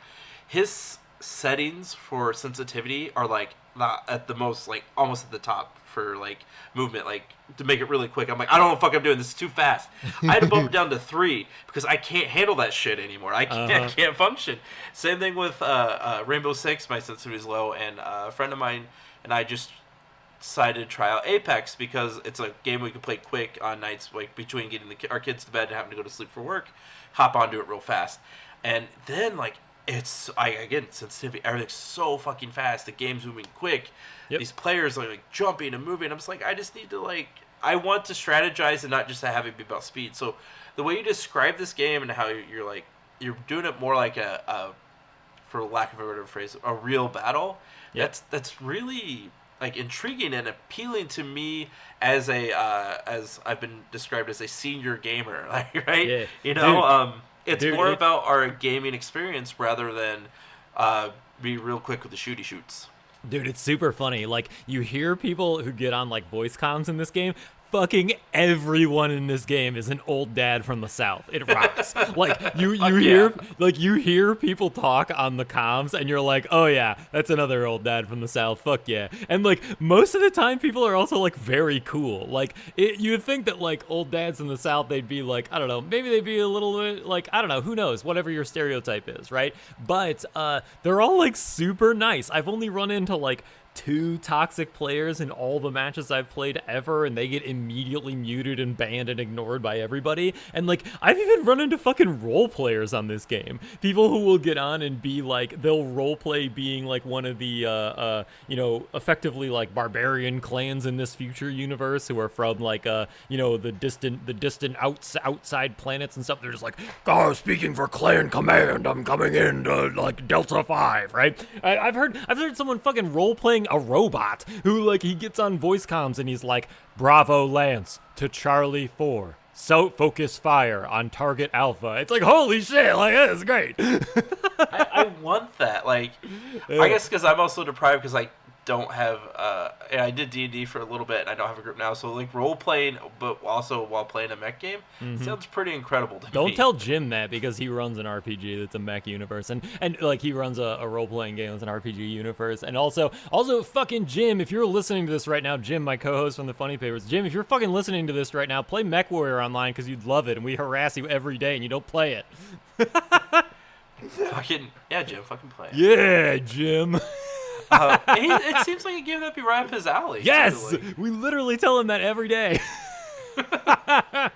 [SPEAKER 1] His settings for sensitivity are like not at the most like almost at the top for like movement like to make it really quick. I'm like i don't know what the fuck i'm doing. This is too fast. I had to bump it down to three because i can't handle that shit anymore. I can't,
[SPEAKER 2] Uh-huh.
[SPEAKER 1] I can't function. Same thing with uh, uh, rainbow six my sensitivity is low and uh, a friend of mine and i just decided to try out apex because it's a game we can play quick on nights like between getting the, our kids to bed and having to go to sleep for work hop onto it real fast. And then like it's I again sensitivity everything's so fucking fast the game's moving quick
[SPEAKER 2] Yep.
[SPEAKER 1] these players are like jumping and moving i'm just like i just need to like I want to strategize and not just have it be about speed. So the way you describe this game and how you're like you're doing it more like a, a for lack of a better phrase, a real battle.
[SPEAKER 2] Yep.
[SPEAKER 1] That's that's really like intriguing and appealing to me as a uh, as I've been described as a senior gamer, like right?
[SPEAKER 2] Yeah.
[SPEAKER 1] You know,
[SPEAKER 2] Dude.
[SPEAKER 1] um, it's
[SPEAKER 2] Dude,
[SPEAKER 1] more
[SPEAKER 2] it-
[SPEAKER 1] about our gaming experience rather than uh, be real quick with the shooty shoots.
[SPEAKER 2] Dude, it's super funny. Like you hear people who get on like voice comms in this game. Fucking everyone in this game is an old dad from the south. It rocks. like you, you hear, like you hear people talk on the comms, and you're like, oh yeah, that's another old dad from the south. Fuck yeah. And like most of the time, people are also like very cool. Like it, you would think that like old dads in the south, they'd be like, I don't know, maybe they'd be a little bit like I don't know, who knows, whatever your stereotype is, right? But uh, they're all like super nice. I've only run into like two toxic players in all the matches I've played ever, and they get immediately muted and banned and ignored by everybody. And like, I've even run into fucking role players on this game. People who will get on and be like, they'll role play being like one of the, uh, uh, you know, effectively like barbarian clans in this future universe who are from like, uh, you know, the distant, the distant outs- outside planets and stuff. They're just like, oh, speaking for clan command, I'm coming in to like Delta Five, right? I, I've heard, I've heard someone fucking role playing a robot who like he gets on voice comms and he's like, Bravo Lance to Charlie Four. So focus fire on target alpha. It's like holy shit! Like that is great.
[SPEAKER 1] I, I want that. Like, I guess because I'm also deprived because I don't have. Uh, and I did D and D for a little bit, and I don't have a group now. So like role playing, but also while playing a mech game, sounds pretty incredible to me.
[SPEAKER 2] Mm-hmm. Don't tell Jim that because he runs an RPG that's a mech universe, and and like he runs a, a role playing game that's an RPG universe, and also also fucking Jim, if you're listening to this right now, Jim, my co-host from the Funny Papers, Jim, if you're fucking listening to this right now, play Mech Warrior online because you'd love it, and we harass you every day, and you don't play it.
[SPEAKER 1] Fucking yeah, Jim, fucking play. it.
[SPEAKER 2] Yeah, Jim.
[SPEAKER 1] Uh, he, it seems like a game that'd be right up his alley.
[SPEAKER 2] yes,
[SPEAKER 1] like,
[SPEAKER 2] we literally tell him that every day.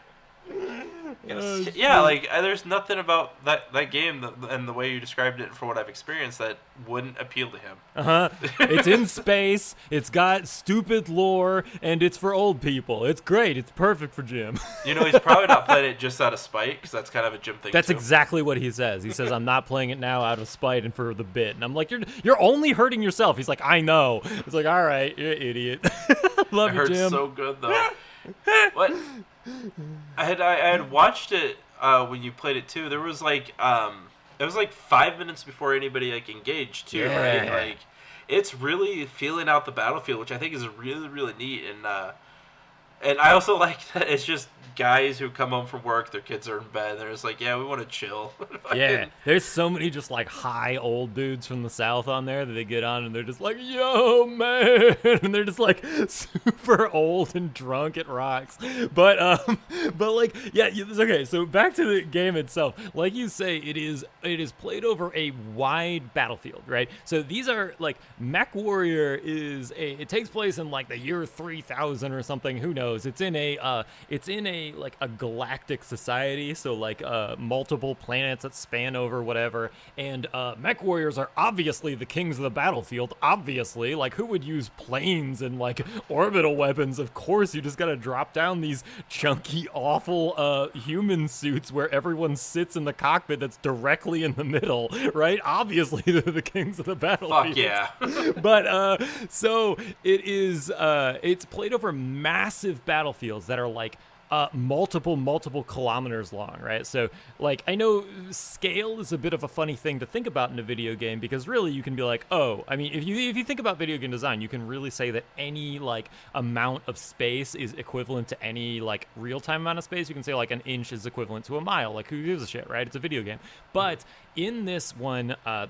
[SPEAKER 1] yes. yeah, like uh, there's nothing about that that game that, and the way you described it for what I've experienced that wouldn't appeal to him.
[SPEAKER 2] Uh huh. It's in space. It's got stupid lore, and it's for old people. It's great. It's perfect for Jim.
[SPEAKER 1] You know, he's probably not playing it just out of spite because that's kind of a Jim thing.
[SPEAKER 2] That's
[SPEAKER 1] too.
[SPEAKER 2] exactly what he says. He says, "I'm not playing it now out of spite and for the bit." And I'm like, "You're you're only hurting yourself." He's like, "I know." It's like, "All right, you're an idiot." Love
[SPEAKER 1] It
[SPEAKER 2] you,
[SPEAKER 1] hurts
[SPEAKER 2] Jim.
[SPEAKER 1] so good though. what? I had I, I had watched it uh, when you played it too. There was like um, it was like five minutes before anybody like engaged too, right? Like it's really feeling out the battlefield, which I think is really really neat. And uh, and I also like that it's just guys who come home from work, their kids are in bed, they're just like, yeah, we want to chill.
[SPEAKER 2] yeah, there's so many just like high old dudes from the south on there that they get on and they're just like, "Yo, man," and they're just like super old and drunk. It rocks. But um, but like, yeah, okay. So back to the game itself. Like you say, it is it is played over a wide battlefield, right? So these are like Mech Warrior is a it takes place in like the year 3000 or something. Who knows? It's in a uh, it's in a like a galactic society. So like uh, multiple planets that span over whatever. And uh, Mech Warriors are obviously the kings of the battlefield. Obviously, like who would use planes and like orbital weapons? Of course, you just gotta drop down these chunky, awful uh, human suits where everyone sits in the cockpit that's directly in the middle, right? Obviously, they're the kings of the battlefield
[SPEAKER 1] Fuck yeah.
[SPEAKER 2] but uh so it is uh it's played over massive battlefields that are like uh, multiple multiple kilometers long right? So like i know scale is a bit of a funny thing to think about in a video game because really you can be like oh i mean if you if you think about video game design you can really say that any like amount of space is equivalent to any like real-time amount of space. You can say like an inch is equivalent to a mile. Like who gives a shit right? It's a video game. But in this one uh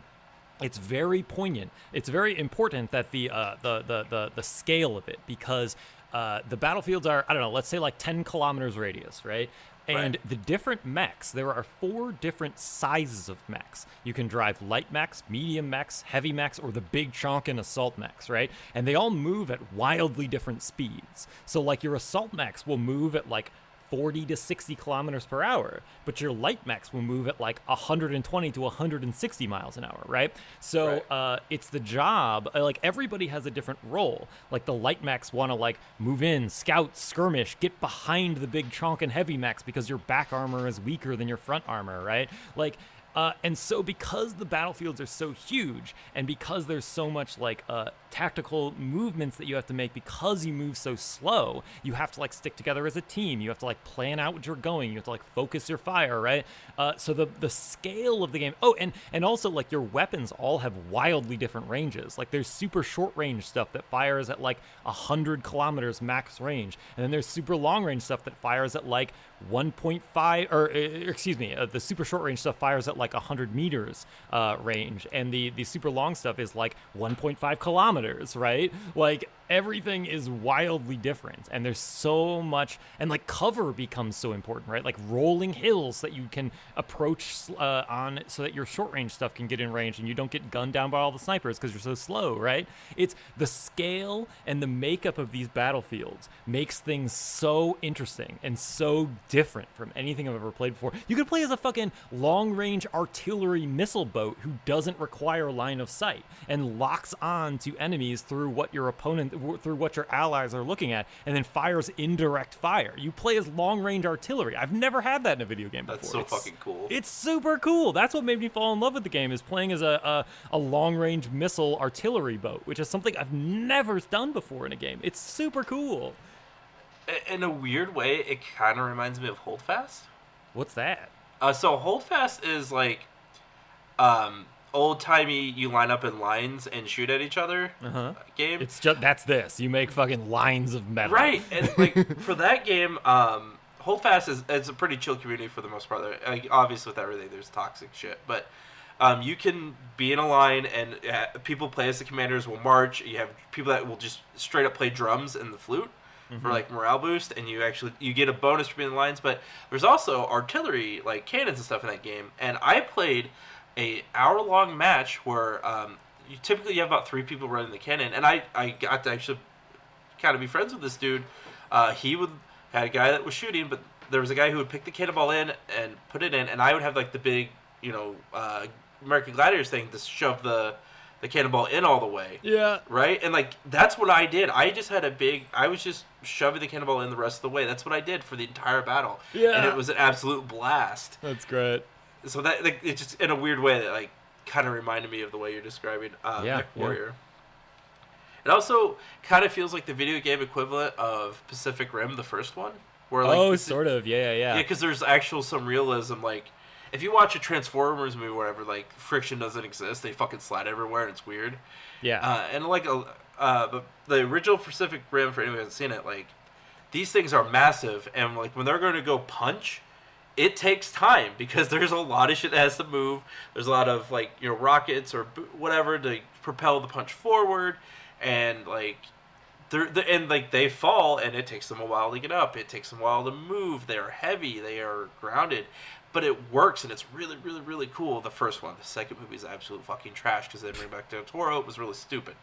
[SPEAKER 2] it's very poignant. It's very important that the uh, the, the the the scale of it because uh, the battlefields are I don't know, let's say like 10 kilometers radius, right? And
[SPEAKER 1] Right.
[SPEAKER 2] the different mechs, there are four different sizes of mechs. You can drive light mechs, medium mechs, heavy mechs, or the big chunk and assault mechs, right? And they all move at wildly different speeds. So like your assault mechs will move at like 40 to 60 kilometers per hour, but your light mechs will move at like 120 to 160 miles an hour, right? So
[SPEAKER 1] Right.
[SPEAKER 2] uh, it's the job. uh, Like everybody has a different role. Like the light mechs want to like move in, scout, skirmish, get behind the big chunk and heavy mechs because your back armor is weaker than your front armor, right? Like. Uh, and so, because the battlefields are so huge, and because there's so much like uh, tactical movements that you have to make, because you move so slow, you have to like stick together as a team. You have to like plan out what you're going. You have to like focus your fire, right? Uh, so the the scale of the game. Oh, and and also like your weapons all have wildly different ranges. Like there's super short range stuff that fires at like a hundred kilometers max range, and then there's super long range stuff that fires at like 1.5 or excuse me uh, the super short range stuff fires at like 100 meters uh, range and the the super long stuff is like 1.5 kilometers right? Like everything is wildly different and there's so much and like cover becomes so important right like rolling hills that you can approach uh, on so that your short range stuff can get in range and you don't get gunned down by all the snipers because you're so slow right it's the scale and the makeup of these battlefields makes things so interesting and so different from anything I've ever played before. You could play as a fucking long range artillery missile boat who doesn't require line of sight and locks on to enemies through what your opponent, through what your allies are looking at, and then fires indirect fire. You play as long range artillery. I've never had that in a video game before.
[SPEAKER 1] That's so
[SPEAKER 2] It's-
[SPEAKER 1] fucking cool.
[SPEAKER 2] It's super cool. That's what made me fall in love with the game is playing as a, a, a long range missile artillery boat, which is something I've never done before in a game. It's super cool.
[SPEAKER 1] In a weird way, it kind of reminds me of Holdfast.
[SPEAKER 2] What's that?
[SPEAKER 1] Uh, so Holdfast is like um, old timey. You line up in lines and shoot at each other
[SPEAKER 2] Uh-huh.
[SPEAKER 1] game.
[SPEAKER 2] It's just that's this. You make fucking lines of metal.
[SPEAKER 1] Right, and like for that game, um, Holdfast is it's a pretty chill community for the most part. Like, obviously, with everything, there's toxic shit, but um, you can be in a line, and uh, people play as the commanders will march. You have people that will just straight up play drums and the flute for like morale boost, and you actually you get a bonus for being in the lines. But there's also artillery, like cannons and stuff in that game, and I played a hour long match where um, you typically you have about three people running the cannon, and I I got to actually kind of be friends with this dude. Uh, he would had a guy that was shooting, but there was a guy who would pick the cannonball in and put it in, and I would have like the big, you know, uh, American Gladiators thing to shove the the cannonball in all the way,
[SPEAKER 2] Yeah.
[SPEAKER 1] right? And like that's what I did. I just had a big. I was just shoving the cannonball in the rest of the way. That's what I did for the entire battle,
[SPEAKER 2] Yeah.
[SPEAKER 1] and it was an absolute blast.
[SPEAKER 2] That's great.
[SPEAKER 1] So that like it just in a weird way that like kind of reminded me of the way you're describing uh,
[SPEAKER 2] Yeah,
[SPEAKER 1] Mech
[SPEAKER 2] yeah.
[SPEAKER 1] Warrior. It also kind of feels like the video game equivalent of Pacific Rim, the first one, where like
[SPEAKER 2] oh, sort of. Yeah, yeah, yeah.
[SPEAKER 1] yeah, because there's actual some realism. Like if you watch a Transformers movie, or whatever, like friction doesn't exist. They fucking slide everywhere, and it's weird.
[SPEAKER 2] yeah.
[SPEAKER 1] Uh, and like a, uh, but the original Pacific Rim, for anyone who hasn't seen it, like these things are massive, and like when they're going to go punch, it takes time because there's a lot of shit that has to move. There's a lot of like you know rockets or whatever to propel the punch forward, and like they're, they and like they fall, and it takes them a while to get up. It takes them a while to move. They're heavy. They are grounded. But it works, and it's really, really, really cool. The first one, the second movie is absolute fucking trash because they bring back Del Toro. It was really stupid.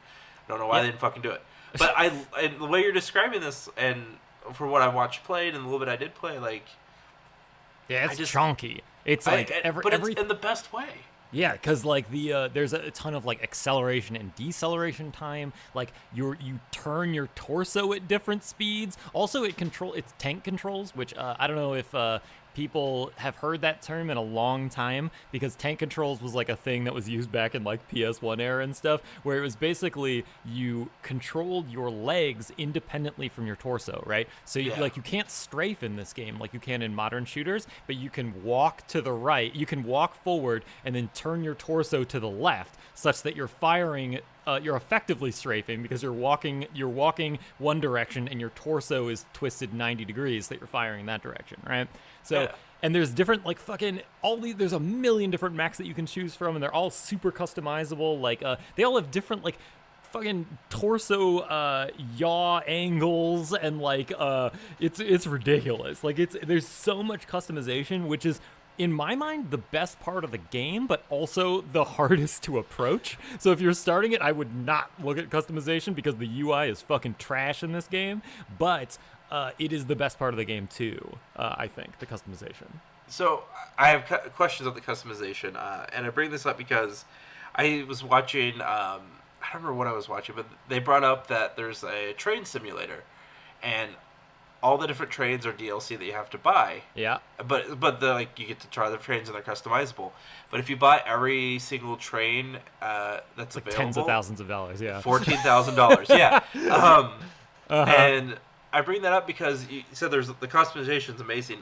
[SPEAKER 1] I don't know why
[SPEAKER 2] Yeah.
[SPEAKER 1] they didn't fucking do it. But I, and the way you're describing this, and for what I watched played, and the little bit I did play, like
[SPEAKER 2] yeah, it's
[SPEAKER 1] just-
[SPEAKER 2] chunky. It's
[SPEAKER 1] I-
[SPEAKER 2] like
[SPEAKER 1] I-
[SPEAKER 2] every,
[SPEAKER 1] but
[SPEAKER 2] every
[SPEAKER 1] it's in the best way.
[SPEAKER 2] Yeah, because like the uh, there's a ton of like acceleration and deceleration time. Like you you turn your torso at different speeds. Also, it control it's tank controls, which uh, I don't know if uh, people have heard that term in a long time because tank controls was like a thing that was used back in like PS1 era and stuff, where it was basically you controlled your legs independently from your torso, right? So you,
[SPEAKER 1] Yeah.
[SPEAKER 2] like you can't strafe in this game like you can in modern shooters, but you can walk to the right, you can walk forward and then turn your torso to the left such that you're firing uh, you're effectively strafing because you're walking you're walking one direction and your torso is twisted 90 degrees that you're firing in that direction, right? So
[SPEAKER 1] Yeah.
[SPEAKER 2] and there's different like fucking all these there's a million different mechs that you can choose from and they're all super customizable like uh they all have different like fucking torso uh yaw angles and like uh it's it's ridiculous like it's there's so much customization which is in my mind the best part of the game but also the hardest to approach so if you're starting it i would not look at customization because the ui is fucking trash in this game but uh, it is the best part of the game too. Uh, I think the customization.
[SPEAKER 1] So I have cu- questions on the customization, uh, and I bring this up because I was watching. Um, I don't remember what I was watching, but they brought up that there's a train simulator, and all the different trains are DLC that you have to buy.
[SPEAKER 2] Yeah.
[SPEAKER 1] But but the like you get to try the trains and they're customizable. But if you buy every single train uh, that's
[SPEAKER 2] Like
[SPEAKER 1] available,
[SPEAKER 2] tens of thousands of dollars. Yeah.
[SPEAKER 1] fourteen thousand dollars. Yeah. Um,
[SPEAKER 2] Uh-huh.
[SPEAKER 1] and I bring that up because you said there's the customization is amazing.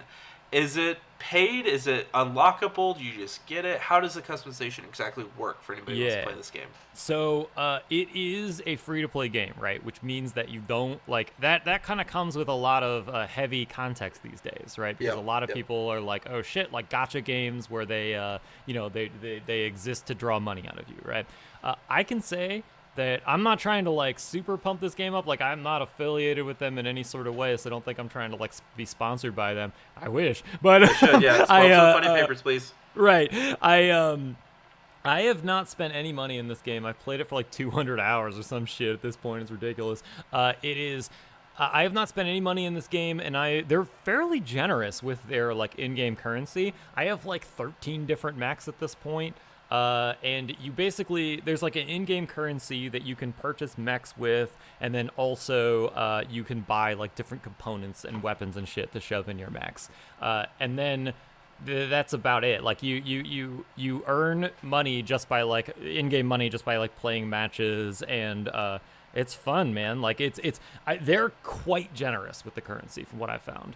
[SPEAKER 1] Is it paid? Is it unlockable? Do you just get it? How does the customization exactly work for anybody who wants to play this game?
[SPEAKER 2] So uh, it is a free to play game, right? Which means that you don't like that. That kind of comes with a lot of uh, heavy context these days, right? Because
[SPEAKER 1] Yep,
[SPEAKER 2] a lot of
[SPEAKER 1] yep.
[SPEAKER 2] people are like, "Oh shit!" Like gacha games where they, uh, you know, they, they they exist to draw money out of you, right? Uh, I can say that I'm not trying to like super pump this game up. Like I'm not affiliated with them in any sort of way, so I don't think I'm trying to like be sponsored by them. I wish, but
[SPEAKER 1] Should, yeah, sponsor
[SPEAKER 2] I, uh,
[SPEAKER 1] funny
[SPEAKER 2] uh,
[SPEAKER 1] papers, please.
[SPEAKER 2] right i um i have not spent any money in this game i've played it for like 200 hours or some shit at this point it's ridiculous uh it is I have not spent any money in this game, and I they're fairly generous with their like in-game currency. I have like 13 different mechs at this point, uh, and you basically there's like an in-game currency that you can purchase mechs with, and then also uh, you can buy like different components and weapons and shit to shove in your mechs, uh, and then th- that's about it. Like you you you you earn money just by like in-game money just by like playing matches and uh it's fun man. Like it's it's I, they're quite generous with the currency from what i found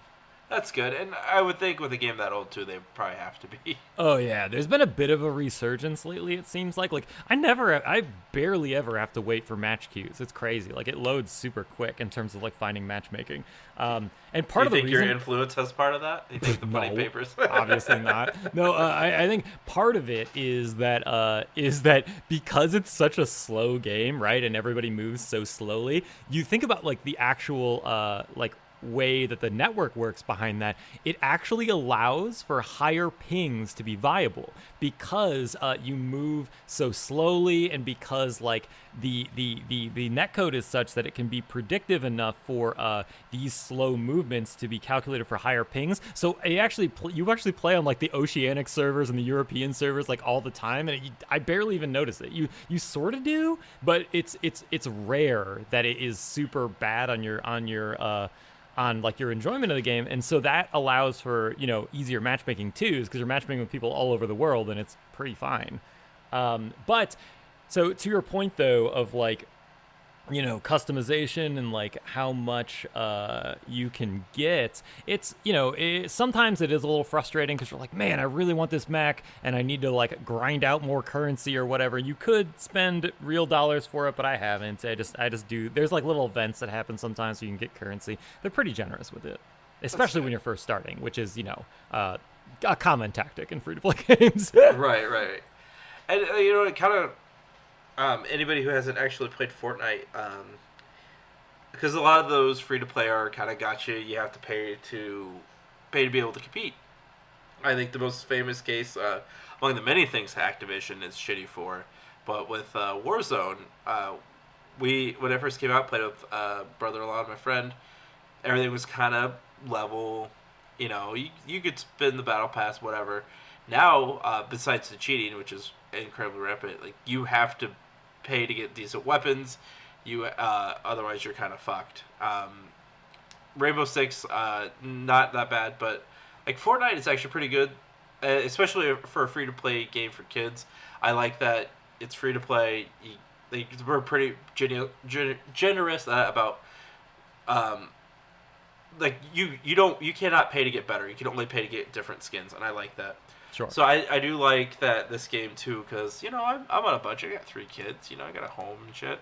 [SPEAKER 1] That's good, and I would think with a game that old too, they probably have to be.
[SPEAKER 2] oh yeah there's been a bit of a resurgence lately it seems like like i never i barely ever have to wait for match queues it's crazy like it loads super quick in terms of like finding matchmaking um and part
[SPEAKER 1] you
[SPEAKER 2] of the
[SPEAKER 1] think
[SPEAKER 2] reason
[SPEAKER 1] your influence has part of that? You think the
[SPEAKER 2] No,
[SPEAKER 1] papers?
[SPEAKER 2] obviously not. No, uh, I, I think part of it is that uh, is that because it's such a slow game, right, and everybody moves so slowly. You think about like the actual uh, like way that the network works behind that, it actually allows for higher pings to be viable because uh, you move so slowly and because like the the the the netcode is such that it can be predictive enough for uh, these slow movements to be calculated for higher pings. So I actually pl- you actually play on like the oceanic servers and the European servers like all the time, and it, I barely even notice it. You you sort of do, but it's it's it's rare that it is super bad on your on your uh, on like your enjoyment of the game. And so that allows for you know easier matchmaking too because you're matchmaking with people all over the world and it's pretty fine. Um, but so to your point though of like you know customization and like how much uh, you can get it's you know it, sometimes it is a little frustrating because you're like man i really want this mech and i need to like grind out more currency or whatever. You could spend real dollars for it but i haven't. I just i just do there's like little events that happen sometimes so you can get currency. They're pretty generous with it especially when you're first starting which is you know uh, a common tactic in free to play games.
[SPEAKER 1] Right, right. And uh, you know, it kind of um, anybody who hasn't actually played Fortnite, um, because a lot of those free to play are kind of gacha. You have to pay to pay to be able to compete. I think the most famous case uh, among the many things Activision is shitty for, but with uh, Warzone, uh, we when it first came out, played with uh, brother-in-law and my friend. Everything was kind of level. You know, you, you could spin the battle pass, whatever. Now, uh, besides the cheating, which is incredibly rampant, like you have to pay to get decent weapons. You uh, otherwise you're kind of fucked. Um, Rainbow Six, uh, not that bad, but like Fortnite is actually pretty good, uh, especially for a free to play game for kids. I like that it's free to play. They were pretty generous uh, about um, like you you don't you cannot pay to get better. You can only pay to get different skins, and I like that.
[SPEAKER 2] Sure
[SPEAKER 1] So I, I do like that this game too, because you know I'm, I'm on a budget. I got three kids. You know I got a home and shit.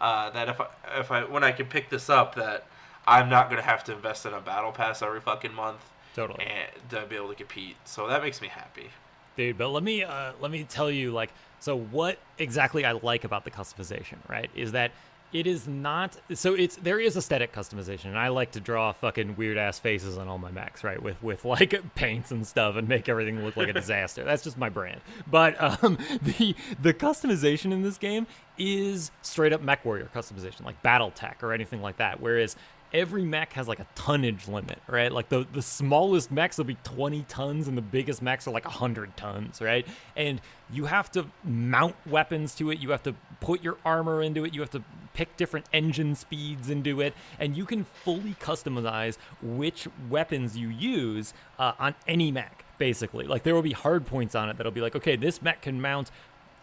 [SPEAKER 1] Uh, that if I if I when I can pick this up, that I'm not gonna have to invest in a battle pass every fucking month
[SPEAKER 2] totally
[SPEAKER 1] and to be able to compete. So that makes me happy.
[SPEAKER 2] dude but let me uh, let me tell you like so what exactly i like about the customization right is that it is not so it's there is aesthetic customization and i like to draw fucking weird ass faces on all my mechs right with with like paints and stuff and make everything look like a disaster. That's just my brand. But um the the customization in this game is straight up mech warrior customization like battle tech or anything like that. Whereas every mech has like a tonnage limit, right? Like the the smallest mechs will be 20 tons and the biggest mechs are like 100 tons, right? And you have to mount weapons to it, you have to put your armor into it, you have to pick different engine speeds into it, and you can fully customize which weapons you use uh, on any mech basically. Like there will be hard points on it that'll be like, okay, this mech can mount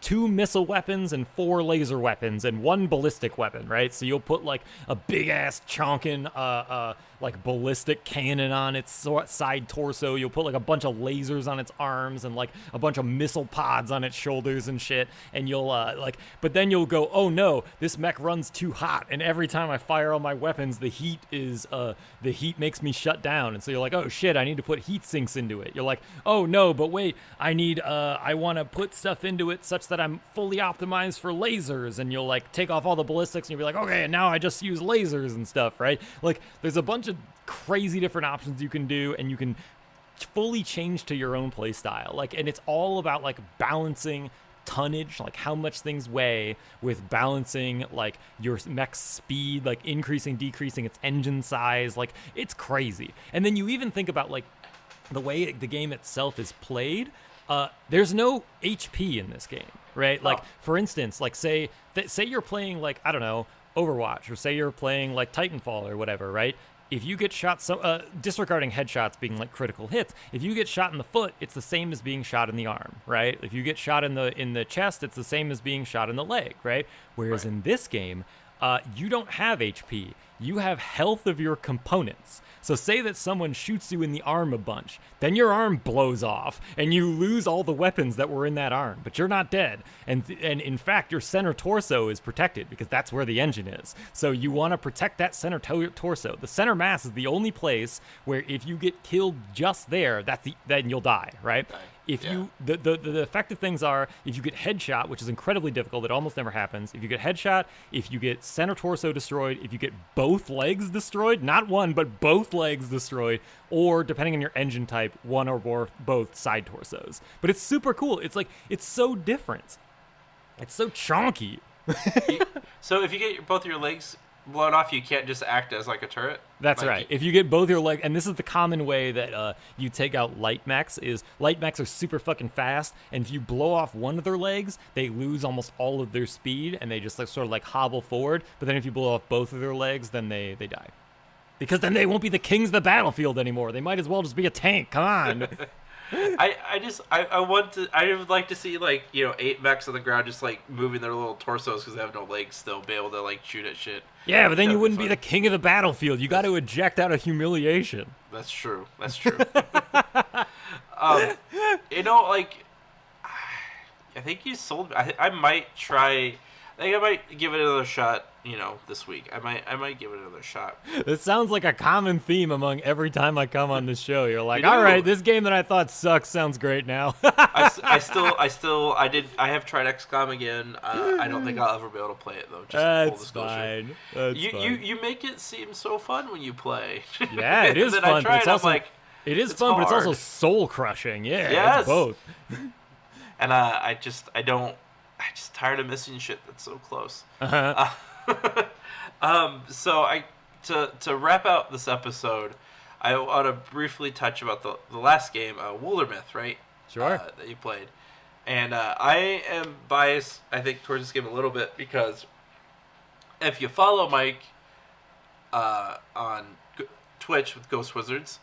[SPEAKER 2] two missile weapons and four laser weapons and one ballistic weapon, right? So you'll put like a big ass chonkin uh, uh, like ballistic cannon on its side torso. You'll put like a bunch of lasers on its arms and like a bunch of missile pods on its shoulders and shit. And you'll uh, like, but then you'll go, oh no, this mech runs too hot. And every time I fire all my weapons, the heat is uh, the heat makes me shut down. And so you're like, oh shit, I need to put heat sinks into it. You're like, oh no, but wait, I need, uh, I want to put stuff into it such that I'm fully optimized for lasers. And you'll like take off all the ballistics and you'll be like, okay, now I just use lasers and stuff, right? Like, there's a bunch bunch of crazy different options you can do, and you can fully change to your own play style. Like, and it's all about like balancing tonnage, like how much things weigh, with balancing like your mech speed, like increasing, decreasing its engine size. Like, it's crazy. And then you even think about like the way the game itself is played. Uh, there's no HP in this game, right? Like, oh. for instance, like say th- say you're playing like I don't know Overwatch, or say you're playing like Titanfall or whatever, right? If you get shot so uh, disregarding headshots being like critical hits if you get shot in the foot it's the same as being shot in the arm right if you get shot in the in the chest it's the same as being shot in the leg right whereas right. in this game uh, you don't have hp you have health of your components so say that someone shoots you in the arm a bunch, then your arm blows off and you lose all the weapons that were in that arm, but you're not dead. And th- and in fact, your center torso is protected because that's where the engine is. So you want to protect that center to- torso. The center mass is the only place where if you get killed just there, that's the then you'll die, right? If yeah. you the, the the effective things are if you get headshot, which is incredibly difficult, it almost never happens. If you get headshot, if you get center torso destroyed, if you get both legs destroyed, not one but both legs destroyed, or depending on your engine type, one or more both side torsos. But it's super cool. It's like it's so different. It's so chonky.
[SPEAKER 1] so if you get both your legs blown off, you can't just act as like a turret.
[SPEAKER 2] That's
[SPEAKER 1] like,
[SPEAKER 2] right. If you get both your legs, and this is the common way that uh, you take out light mechs, is light mechs are super fucking fast, and if you blow off one of their legs, they lose almost all of their speed, and they just like sort of like hobble forward. But then if you blow off both of their legs, then they they die. Because then they won't be the kings of the battlefield anymore. They might as well just be a tank. Come on.
[SPEAKER 1] I, I just I, I want to I would like to see like you know eight mechs on the ground just like moving their little torsos because they have no legs still be able to like shoot at shit.
[SPEAKER 2] Yeah, but then That'd you wouldn't be, the king of the battlefield. You got to eject out of humiliation.
[SPEAKER 1] That's true. That's true. um, you know, like I think you sold. I I might try. I think I might give it another shot you know, this week. I might I might give it another shot.
[SPEAKER 2] It sounds like a common theme among every time I come on this show. You're like, all right, this game that I thought sucks sounds great now.
[SPEAKER 1] I, I, still I still I did I have tried XCOM again. Uh, I don't think I'll ever be able to play it though. Just
[SPEAKER 2] That's fine. That's
[SPEAKER 1] you,
[SPEAKER 2] fine.
[SPEAKER 1] you you make it seem so fun when you play.
[SPEAKER 2] Yeah, it is fun. but it's also like, it is fun, hard. but it's also soul crushing. Yeah, yes. both.
[SPEAKER 1] and uh, I just I don't I just tired of missing shit that's so close. Uh-huh. Uh, um, so I to to wrap out this episode, I want to briefly touch about the the last game, uh, Wildermyth, right?
[SPEAKER 2] Sure.
[SPEAKER 1] Uh, that you played, and uh, I am biased, I think, towards this game a little bit because if you follow Mike uh, on Twitch with Ghost Wizards,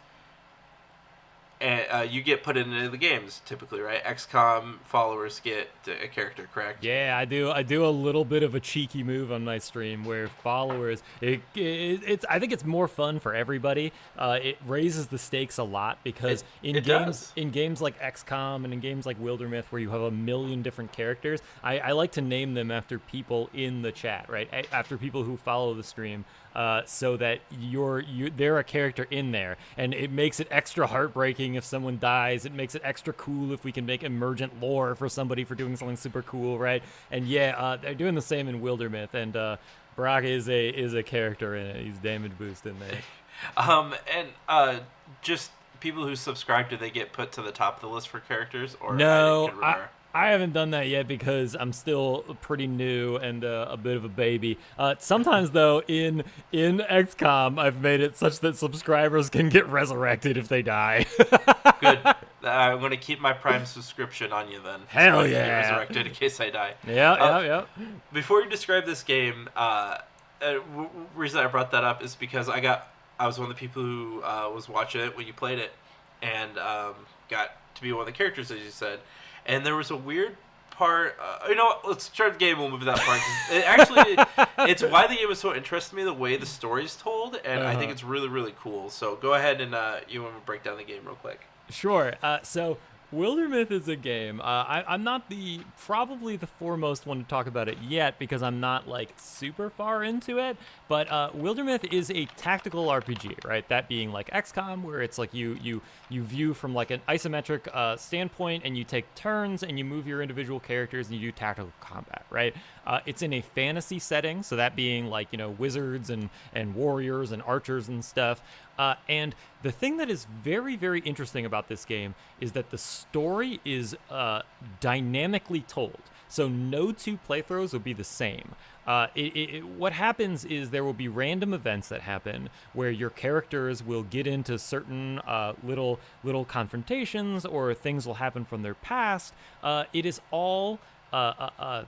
[SPEAKER 1] and uh, you get put into the games typically, right? XCOM followers get a character, correct?
[SPEAKER 2] Yeah, I do. I do a little bit of a cheeky move on my stream where followers. It, it it's. I think it's more fun for everybody. Uh, it raises the stakes a lot because it, in games
[SPEAKER 1] does.
[SPEAKER 2] in games like XCOM and in games like Wildermyth where you have a million different characters, I, I like to name them after people in the chat, right? After people who follow the stream uh, so that you're you they're a character in there, and it makes it extra heartbreaking if someone dies. It makes it extra cool if we can make emergent lore for somebody for doing something super cool, right? And yeah, uh, they're doing the same in Wildermyth, and uh, Brock is a is a character in it. He's damage boost in there.
[SPEAKER 1] um, and uh, just people who subscribe, do they get put to the top of the list for characters? Or
[SPEAKER 2] no, I haven't done that yet because I'm still pretty new and uh, a bit of a baby. Uh, sometimes though, in in XCOM, I've made it such that subscribers can get resurrected if they die.
[SPEAKER 1] Good. Uh, I'm gonna keep my Prime subscription on you then.
[SPEAKER 2] Hell
[SPEAKER 1] so
[SPEAKER 2] yeah.
[SPEAKER 1] Get resurrected in case I die.
[SPEAKER 2] yeah,
[SPEAKER 1] Uh,
[SPEAKER 2] yeah, yeah.
[SPEAKER 1] Before you describe this game, uh, uh, w- reason I brought that up is because I got I was one of the people who uh, was watching it when you played it, and um, got to be one of the characters as you said, and there was a weird part. Uh, you know, what? let's start the game. We'll move to that part. It actually, it's why the game is so interesting to me. The way the story's told, and I think
[SPEAKER 2] Uh-huh.
[SPEAKER 1] it's really really cool. So go ahead and uh, you want to break down the game real quick.
[SPEAKER 2] Sure. Uh, so Wildermyth is a game. Uh, I, I'm not the probably the foremost one to talk about it yet because I'm not like super far into it. But uh, Wildermyth is a tactical RPG, right? That being like XCOM, where it's like you you you view from like an isometric uh, standpoint, and you take turns and you move your individual characters and you do tactical combat, right? Uh, it's in a fantasy setting, so that being like you know wizards and and warriors and archers and stuff. Uh, and the thing that is very, very interesting about this game is that the story is uh, dynamically told. So no two playthroughs will be the same. Uh, it, it, what happens is there will be random events that happen where your characters will get into certain uh, little little confrontations or things will happen from their past. Uh, it is all uh, uh, uh,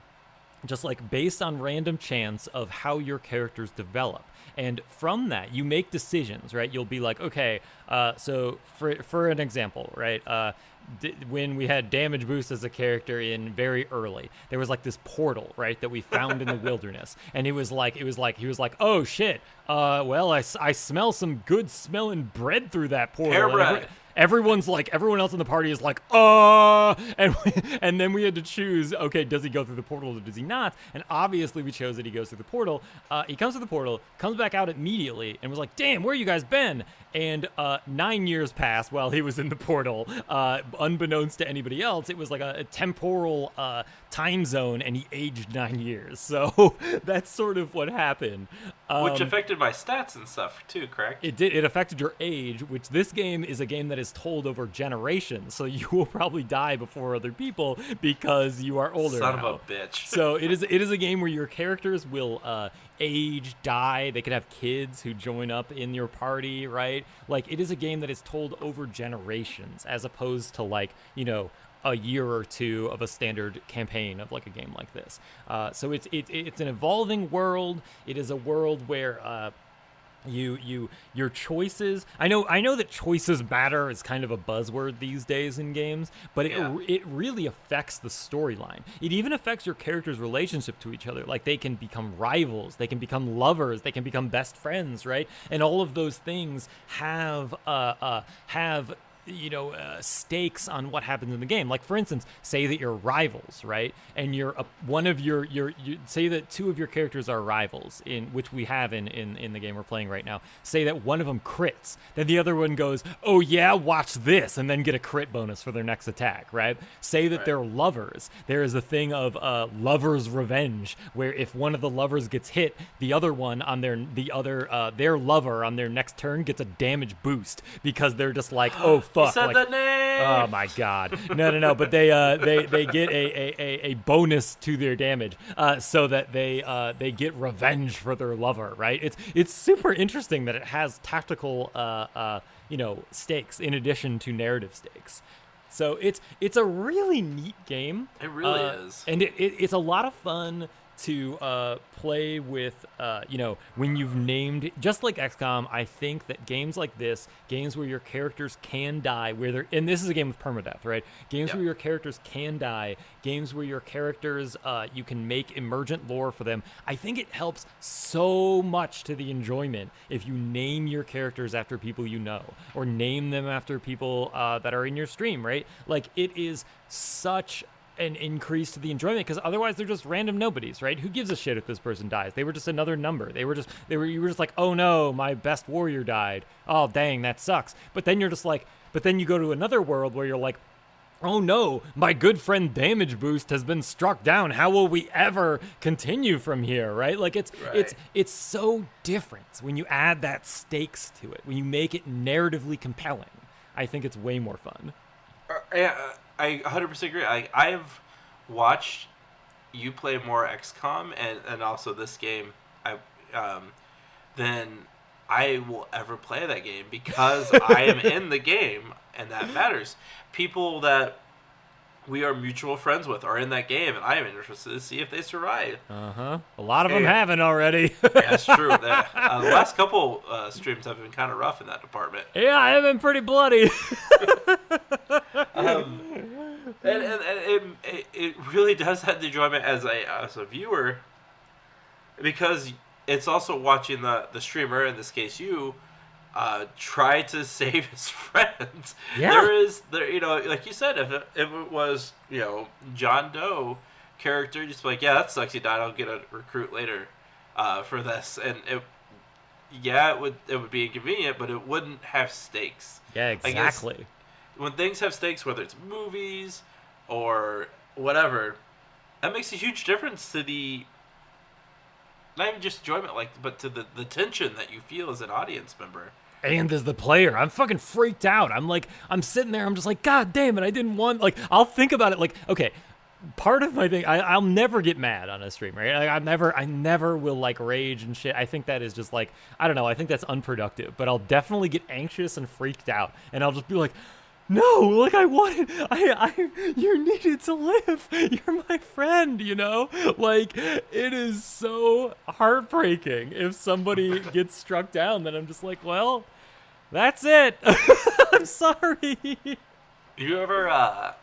[SPEAKER 2] just like based on random chance of how your characters develop. And from that you make decisions right? You'll be like okay uh, so for for an example right uh, d- when we had damage boost as a character in very early there was like this portal right that we found in the wilderness. And it was like it was like he was like oh shit uh, well I smell some good smelling bread through that portal. Every-
[SPEAKER 1] bread.
[SPEAKER 2] Everyone's like everyone else in the party is like uh and we, and then we had to choose okay does he go through the portal or does he not? And obviously we chose that he goes through the portal. Uh, he comes to the portal comes back out immediately and was like damn where you guys been and uh, nine years passed while he was in the portal uh, unbeknownst to anybody else it was like a, a temporal uh, time zone and he aged nine years so that's sort of what happened
[SPEAKER 1] Which
[SPEAKER 2] Um,
[SPEAKER 1] affected my stats and stuff too, correct?
[SPEAKER 2] it did. It affected your age, which this game is a game that is told over generations. So you will probably die before other people because you are older.
[SPEAKER 1] Son
[SPEAKER 2] now.
[SPEAKER 1] of a bitch.
[SPEAKER 2] so it is. It is a game where your characters will uh, age, die. They could have kids who join up in your party, right? Like it is a game that is told over generations, as opposed to like you know a year or two of a standard campaign of like a game like this. Uh, so it's it, it's an evolving world. It is a world where. Uh, you you your choices. I know i know that choices matter is kind of a buzzword these days in games but it,
[SPEAKER 1] Yeah.
[SPEAKER 2] it really affects the storyline. It even affects your characters relationship to each other. Like they can become rivals they can become lovers they can become best friends right? And all of those things have uh, uh have you know uh, stakes on what happens in the game. Like for instance say that you're rivals right? And you're a, one of your your you, say that two of your characters are rivals in which we have in, in in the game we're playing right now. Say that one of them crits then the other one goes oh yeah watch this and then get a crit bonus for their next attack right? Say that
[SPEAKER 1] Right.
[SPEAKER 2] they're lovers. There is a thing of uh lovers revenge where if one of the lovers gets hit the other one on their the other uh their lover on their next turn gets a damage boost because they're just like oh Fuck
[SPEAKER 1] said
[SPEAKER 2] like,
[SPEAKER 1] that name.
[SPEAKER 2] Oh my god! No, no, no. But they uh, they they get a, a, a, a bonus to their damage, uh, so that they uh, they get revenge for their lover. Right? It's it's super interesting that it has tactical uh, uh, you know stakes in addition to narrative stakes. So it's it's a really neat game.
[SPEAKER 1] It really
[SPEAKER 2] Uh,
[SPEAKER 1] is.
[SPEAKER 2] and it, it, it's a lot of fun to uh, play with. Uh, you know, when you've named just like XCOM, I think that games like this, games where your characters can die, where they're and this is a game with permadeath, right? Games where your characters can die, games where your characters uh, you can make emergent lore for them. I think it helps so much to the enjoyment if you name your characters after people you know or name them after people uh, that are in your stream, right? Like it is such an increase to the enjoyment because otherwise they're just random nobodies, right? Who gives a shit if this person dies? They were just another number. They were just they were you were just like, "Oh no, my best warrior died." Oh, dang, that sucks. But then you're just like, but then you go to another world where you're like, Oh no, my good friend Damage Boost has been struck down. How will we ever continue from here, right? Like it's it's it's so different when you add that stakes to it. When you make it narratively compelling. I think it's way more fun.
[SPEAKER 1] Uh, yeah, I 100% agree. I, I've watched you play more XCOM and, and also this game, I um, then I will ever play that game because I am in the game and that matters. People that we are mutual friends with are in that game, and I am interested to see if they survive.
[SPEAKER 2] Uh huh. A lot of them haven't already.
[SPEAKER 1] Yeah, That's true. That, uh, the last couple uh, streams have been kind of rough in that department.
[SPEAKER 2] yeah, I've been pretty bloody.
[SPEAKER 1] Um, and, and, and it, it, really does add the enjoyment as a as a viewer because it's also watching the the streamer in this case you uh, try to save his friends.
[SPEAKER 2] Yeah.
[SPEAKER 1] There is there you know like you said if it, if it was you know John Doe character just be like yeah that sucks he died I'll get a recruit later uh, for this and it yeah it would it would be inconvenient but it wouldn't have stakes
[SPEAKER 2] yeah, exactly.
[SPEAKER 1] When things have stakes, whether it's movies or whatever, that makes a huge difference to the not even just enjoyment, like, but to the the tension that you feel as an audience member.
[SPEAKER 2] and as the player i'm fucking freaked out. I'm like i'm sitting there i'm just like god damn it i didn't want like i'll think about it like okay part of my thing I, i'll never get mad on a stream right? I never i never will like rage and shit. I think that is just like i don't know i think that's unproductive but i'll definitely get anxious and freaked out. And i'll just be like no like i wanted i i you needed to live. You're my friend you know? Like it is so heartbreaking. If somebody gets struck down then i'm just like well that's it. I'm sorry.
[SPEAKER 1] You ever, uh,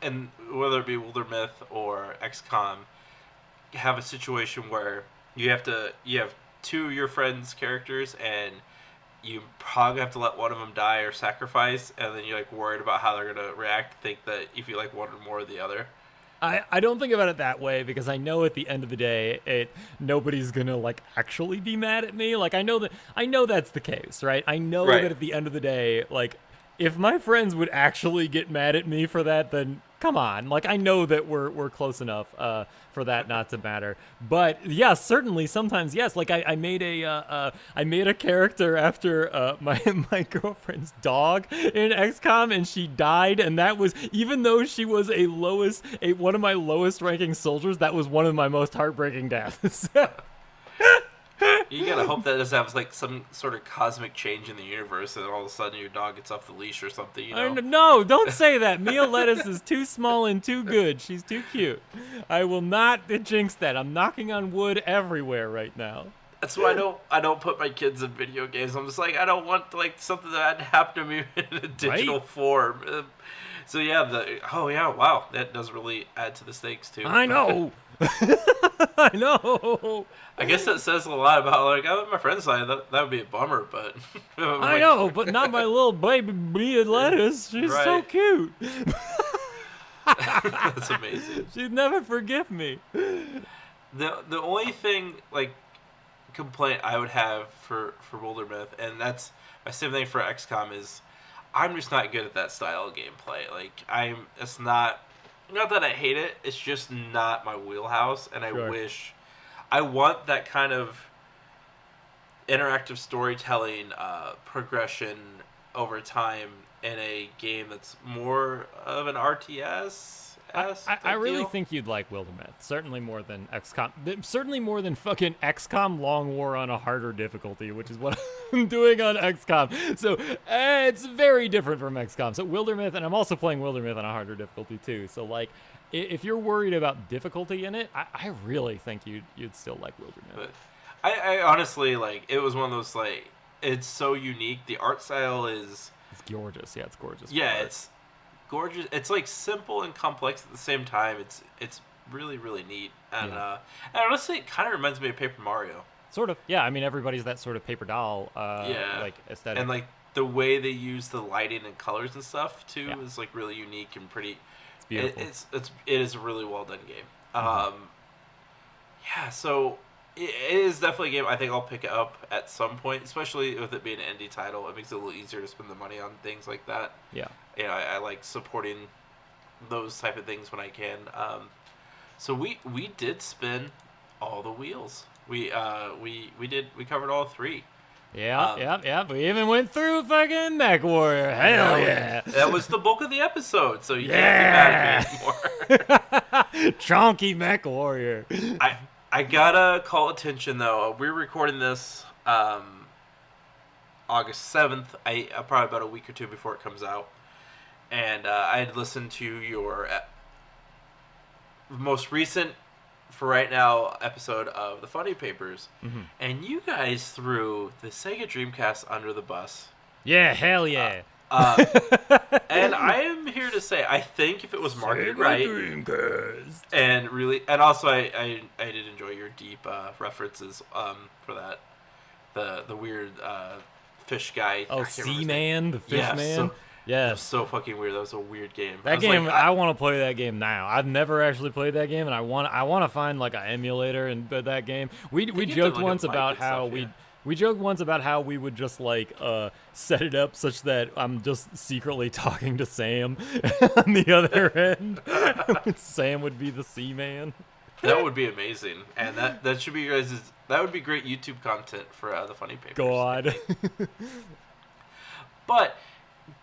[SPEAKER 1] and whether it be Wildermyth or XCOM, have a situation where you have to you have two of your friends' characters and you probably have to let one of them die or sacrifice, and then you're like worried about how they're gonna react. Think that if you like one or more of the other.
[SPEAKER 2] I, I don't think about it that way because I know at the end of the day it nobody's gonna like actually be mad at me. Like I know that I know that's the case, right? I know
[SPEAKER 1] Right.
[SPEAKER 2] that at the end of the day, like if my friends would actually get mad at me for that, then come on. Like I know that we're we're close enough uh, for that not to matter. But yeah, certainly sometimes yes. Like I, I made a uh, uh, I made a character after uh, my my girlfriend's dog in XCOM, and she died, and that was even though she was a lowest a one of my lowest ranking soldiers, that was one of my most heartbreaking deaths.
[SPEAKER 1] You gotta hope that doesn't have like some sort of cosmic change in the universe, and all of a sudden your dog gets off the leash or something. You know.
[SPEAKER 2] kn- no, don't say that. Mia Lettuce is too small and too good. She's too cute. I will not jinx that. I'm knocking on wood everywhere right now.
[SPEAKER 1] That's why I don't I don't put my kids in video games. I'm just like I don't want like something that happened to me in a digital
[SPEAKER 2] Right?
[SPEAKER 1] form. Um, So yeah, the oh yeah, wow, that does really add to the stakes too.
[SPEAKER 2] I know. I know.
[SPEAKER 1] I guess that says a lot about like I my friends die. That that would be a bummer, but
[SPEAKER 2] I know, but not my little baby Mia Lettuce. She's so cute.
[SPEAKER 1] That's amazing.
[SPEAKER 2] She'd never forgive me.
[SPEAKER 1] The the only thing like complaint I would have for for Boulder Wildermyth, and that's my same thing for XCOM is I'm just not good at that style of gameplay. Like I'm, it's not not that I hate it. It's just not my wheelhouse, and I wish I want that kind of interactive storytelling uh, progression over time in a game that's more of an RTS.
[SPEAKER 2] I, I, I really think you'd like Wildermyth. Certainly more than XCOM. Certainly more than fucking XCOM Long War on a harder difficulty, which is what I'm doing on XCOM. So eh, it's very different from XCOM. So Wildermyth, and I'm also playing Wildermyth on a harder difficulty too. So like, if you're worried about difficulty in it, I, I really think you'd you'd still like Wildermyth.
[SPEAKER 1] I, I honestly like it was one of those like it's so unique. The art style is
[SPEAKER 2] It's gorgeous. Yeah, it's gorgeous.
[SPEAKER 1] yeah, it's gorgeous. It's like simple and complex at the same time. It's it's really really neat. And
[SPEAKER 2] Yeah.
[SPEAKER 1] uh, and honestly, it kind of reminds me of Paper Mario.
[SPEAKER 2] sort of. Yeah, I mean everybody's that sort of paper doll. Uh,
[SPEAKER 1] Yeah.
[SPEAKER 2] like aesthetic.
[SPEAKER 1] And like the way they use the lighting and colors and stuff too
[SPEAKER 2] Yeah.
[SPEAKER 1] is like really unique and pretty.
[SPEAKER 2] it's beautiful.
[SPEAKER 1] It, it's it's it is a really well done game.
[SPEAKER 2] Mhm.
[SPEAKER 1] Um, yeah, so it, is definitely a game I think I'll pick it up at some point, especially with it being an indie title. It makes it a little easier to spend the money on things like that.
[SPEAKER 2] yeah.
[SPEAKER 1] You know, I, I like supporting those type of things when I can. Um, so we we did spin all the wheels. We uh we we did we covered all three.
[SPEAKER 2] Yeah,
[SPEAKER 1] Um,
[SPEAKER 2] yeah, yeah. We even went through fucking Mech Warrior. Hell
[SPEAKER 1] That
[SPEAKER 2] yeah.
[SPEAKER 1] That was the bulk of the episode, so you can't be mad at me anymore.
[SPEAKER 2] Chonky Mech Warrior.
[SPEAKER 1] I I gotta call attention though. We're recording this um, August seventh. I uh, probably about a week or two before it comes out, and uh, I had listened to your uh, most recent, for right now, episode of the Funny Papers,
[SPEAKER 2] Mhm.
[SPEAKER 1] and you guys threw the Sega Dreamcast under the bus.
[SPEAKER 2] Yeah, hell yeah.
[SPEAKER 1] Uh, and I am here to say, I think if it was marketed
[SPEAKER 2] Sega
[SPEAKER 1] right,
[SPEAKER 2] Dreamcast.
[SPEAKER 1] and really and also I, I, I did enjoy your deep uh, references um, for that the the weird uh, fish guy
[SPEAKER 2] Oh,
[SPEAKER 1] can't remember his name.
[SPEAKER 2] Seaman, the fish
[SPEAKER 1] Yeah,
[SPEAKER 2] man.
[SPEAKER 1] so- That was
[SPEAKER 2] yes.
[SPEAKER 1] so fucking weird that was a weird game I
[SPEAKER 2] That
[SPEAKER 1] was
[SPEAKER 2] game,
[SPEAKER 1] like,
[SPEAKER 2] I, want to play that game now. I've never actually played that game, and I want I want to find like an emulator and but that game. We we
[SPEAKER 1] you have
[SPEAKER 2] joked
[SPEAKER 1] like,
[SPEAKER 2] once
[SPEAKER 1] mic
[SPEAKER 2] about how
[SPEAKER 1] stuff,
[SPEAKER 2] we
[SPEAKER 1] yeah.
[SPEAKER 2] We joked once about how we would just like uh set it up such that I'm just secretly talking to Sam on the other end. Sam would be the Seaman.
[SPEAKER 1] that would be amazing and that that should be your guys that would be great YouTube content for uh, the funnie papers
[SPEAKER 2] God.
[SPEAKER 1] But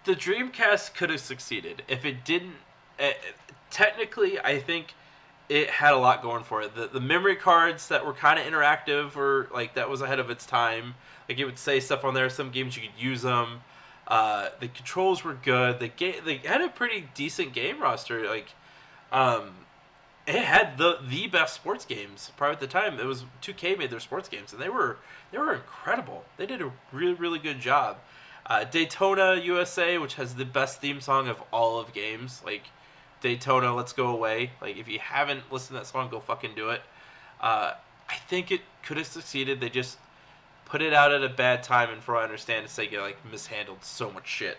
[SPEAKER 1] the Dreamcast could have succeeded if it didn't. Uh, technically, I think it had a lot going for it. The, the memory cards that were kind of interactive or like that was ahead of its time. Like it would say stuff on there. Some games you could use them. Uh, the controls were good. The game they had a pretty decent game roster. Like, um, it had the the best sports games probably at the time. It was 2K made their sports games, and they were they were incredible. They did a really really good job. Uh, Daytona USA, which has the best theme song of all of games, like Daytona, Let's Go Away. Like if you haven't listened to that song, go fucking do it. Uh, I think it could have succeeded. They just put it out at a bad time, and for what I understand, Sega like mishandled so much shit.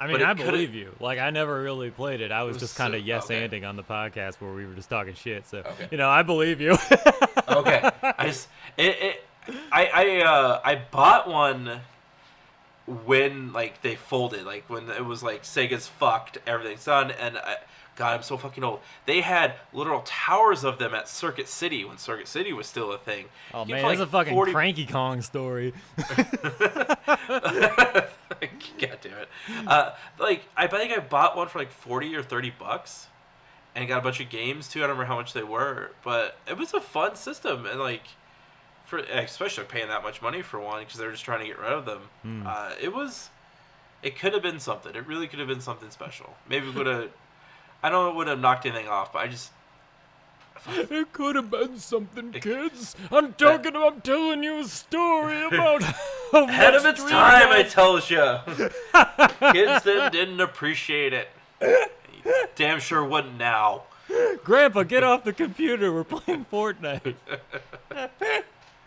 [SPEAKER 2] I mean, I believe you. Like, I never really played it. I was,
[SPEAKER 1] was
[SPEAKER 2] just kind
[SPEAKER 1] so-
[SPEAKER 2] of yes
[SPEAKER 1] okay.
[SPEAKER 2] anding on the podcast where we were just talking shit. So,
[SPEAKER 1] Okay.
[SPEAKER 2] you know, I believe you.
[SPEAKER 1] okay. I just it, it I I uh I bought one when like they folded, like when it was like Sega's fucked, everything's done, and I, God, I'm so fucking old. They had literal towers of them at Circuit City when Circuit City was still a thing.
[SPEAKER 2] oh
[SPEAKER 1] You
[SPEAKER 2] man, that's a fucking
[SPEAKER 1] 40
[SPEAKER 2] Cranky Kong story.
[SPEAKER 1] God damn it! Uh, like I think I bought one for like forty or thirty bucks, and got a bunch of games too. I don't remember how much they were, but it was a fun system, and like for especially paying that much money for one because they were just trying to get rid of them.
[SPEAKER 2] Hmm.
[SPEAKER 1] Uh, it was, it could have been something. It really could have been something special. Maybe would have. I don't know, it would have knocked anything off, but I just.
[SPEAKER 2] It could have been something, kids. I'm talking. I'm telling you a story about
[SPEAKER 1] Ahead of its time, I tells you. Kids then didn't appreciate it. Damn sure wouldn't now.
[SPEAKER 2] Grandpa, get off the computer. We're playing Fortnite.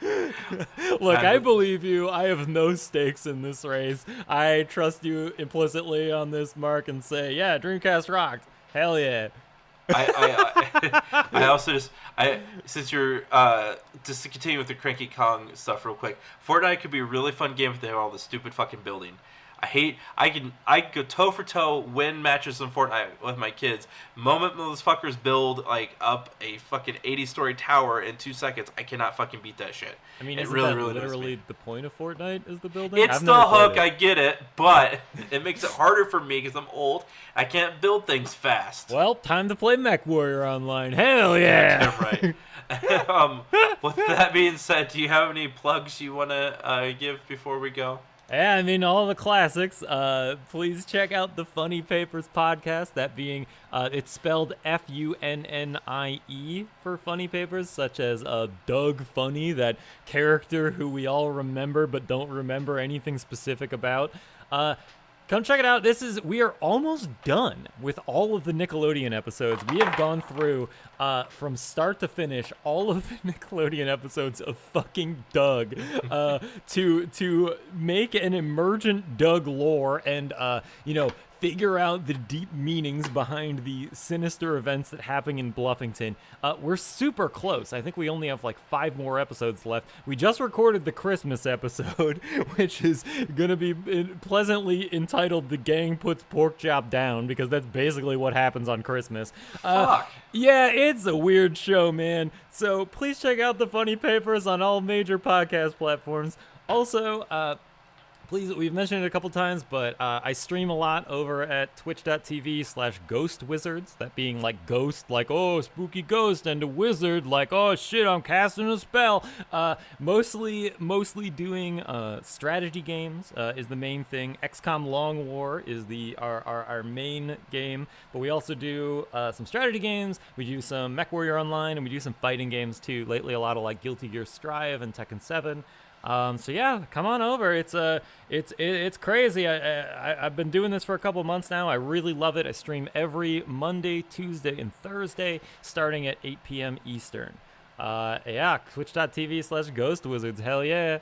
[SPEAKER 2] Look, I believe you. I have no stakes in this race. I trust you implicitly on this, Mark, and say, yeah, Dreamcast rocked. Hell yeah.
[SPEAKER 1] I, I, I, I also just I since you're uh just to continue with the Cranky Kong stuff real quick. Fortnite could be a really fun game if they have all the stupid fucking building. I hate I can I go toe for toe win matches in Fortnite with my kids. Moment those fuckers build like up a fucking eighty story tower in two seconds, I cannot fucking beat that shit.
[SPEAKER 2] I mean,
[SPEAKER 1] it
[SPEAKER 2] isn't
[SPEAKER 1] really
[SPEAKER 2] that
[SPEAKER 1] really annoys me.
[SPEAKER 2] literally the point of Fortnite is the building?
[SPEAKER 1] It's
[SPEAKER 2] I've
[SPEAKER 1] the hook,
[SPEAKER 2] it.
[SPEAKER 1] I get it, but it makes it harder for me because I'm old. I can't build things fast.
[SPEAKER 2] Well, time to play MechWarrior Online. Hell yeah!
[SPEAKER 1] right. um, with that being said, do you have any plugs you want to uh, give before we go?
[SPEAKER 2] Yeah, I mean all the classics. Uh, please check out the Funnie Papers podcast. That being, uh, it's spelled F U N N I E for Funnie Papers, such as uh, Doug Funnie, that character who we all remember but don't remember anything specific about. Come check it out. This is we are almost done with all of the Nickelodeon episodes. We have gone through uh, from start to finish all of the Nickelodeon episodes of fucking Doug uh, to to make an emergent Doug lore and uh, you know figure out the deep meanings behind the sinister events that happen in Bluffington. Uh, we're super close. I think we only have like five more episodes left. We just recorded the Christmas episode, which is gonna be pleasantly entitled "The Gang Puts Pork Chop Down" because that's basically what happens on Christmas. Uh,
[SPEAKER 1] Fuck.
[SPEAKER 2] yeah, it's a weird show, man. So please check out the Funnie Papers on all major podcast platforms. Also, uh, please, we've mentioned it a couple times, but uh, I stream a lot over at twitch.tv slash ghost wizards. That being like ghost, like, oh, spooky ghost, and a wizard, like, oh shit, I'm casting a spell. Uh, mostly, mostly doing uh, strategy games uh, is the main thing. XCOM Long War is the our, our, our main game, but we also do uh, some strategy games. We do some MechWarrior Online, and we do some fighting games too. Lately, a lot of like Guilty Gear Strive and Tekken 7. Um, so yeah, come on over. It's uh, it's it, it's crazy. I, I I've been doing this for a couple months now. I really love it. I stream every Monday, Tuesday, and Thursday, starting at 8 p.m. Eastern. Uh, yeah, twitch.tv slash ghost wizards. Hell yeah.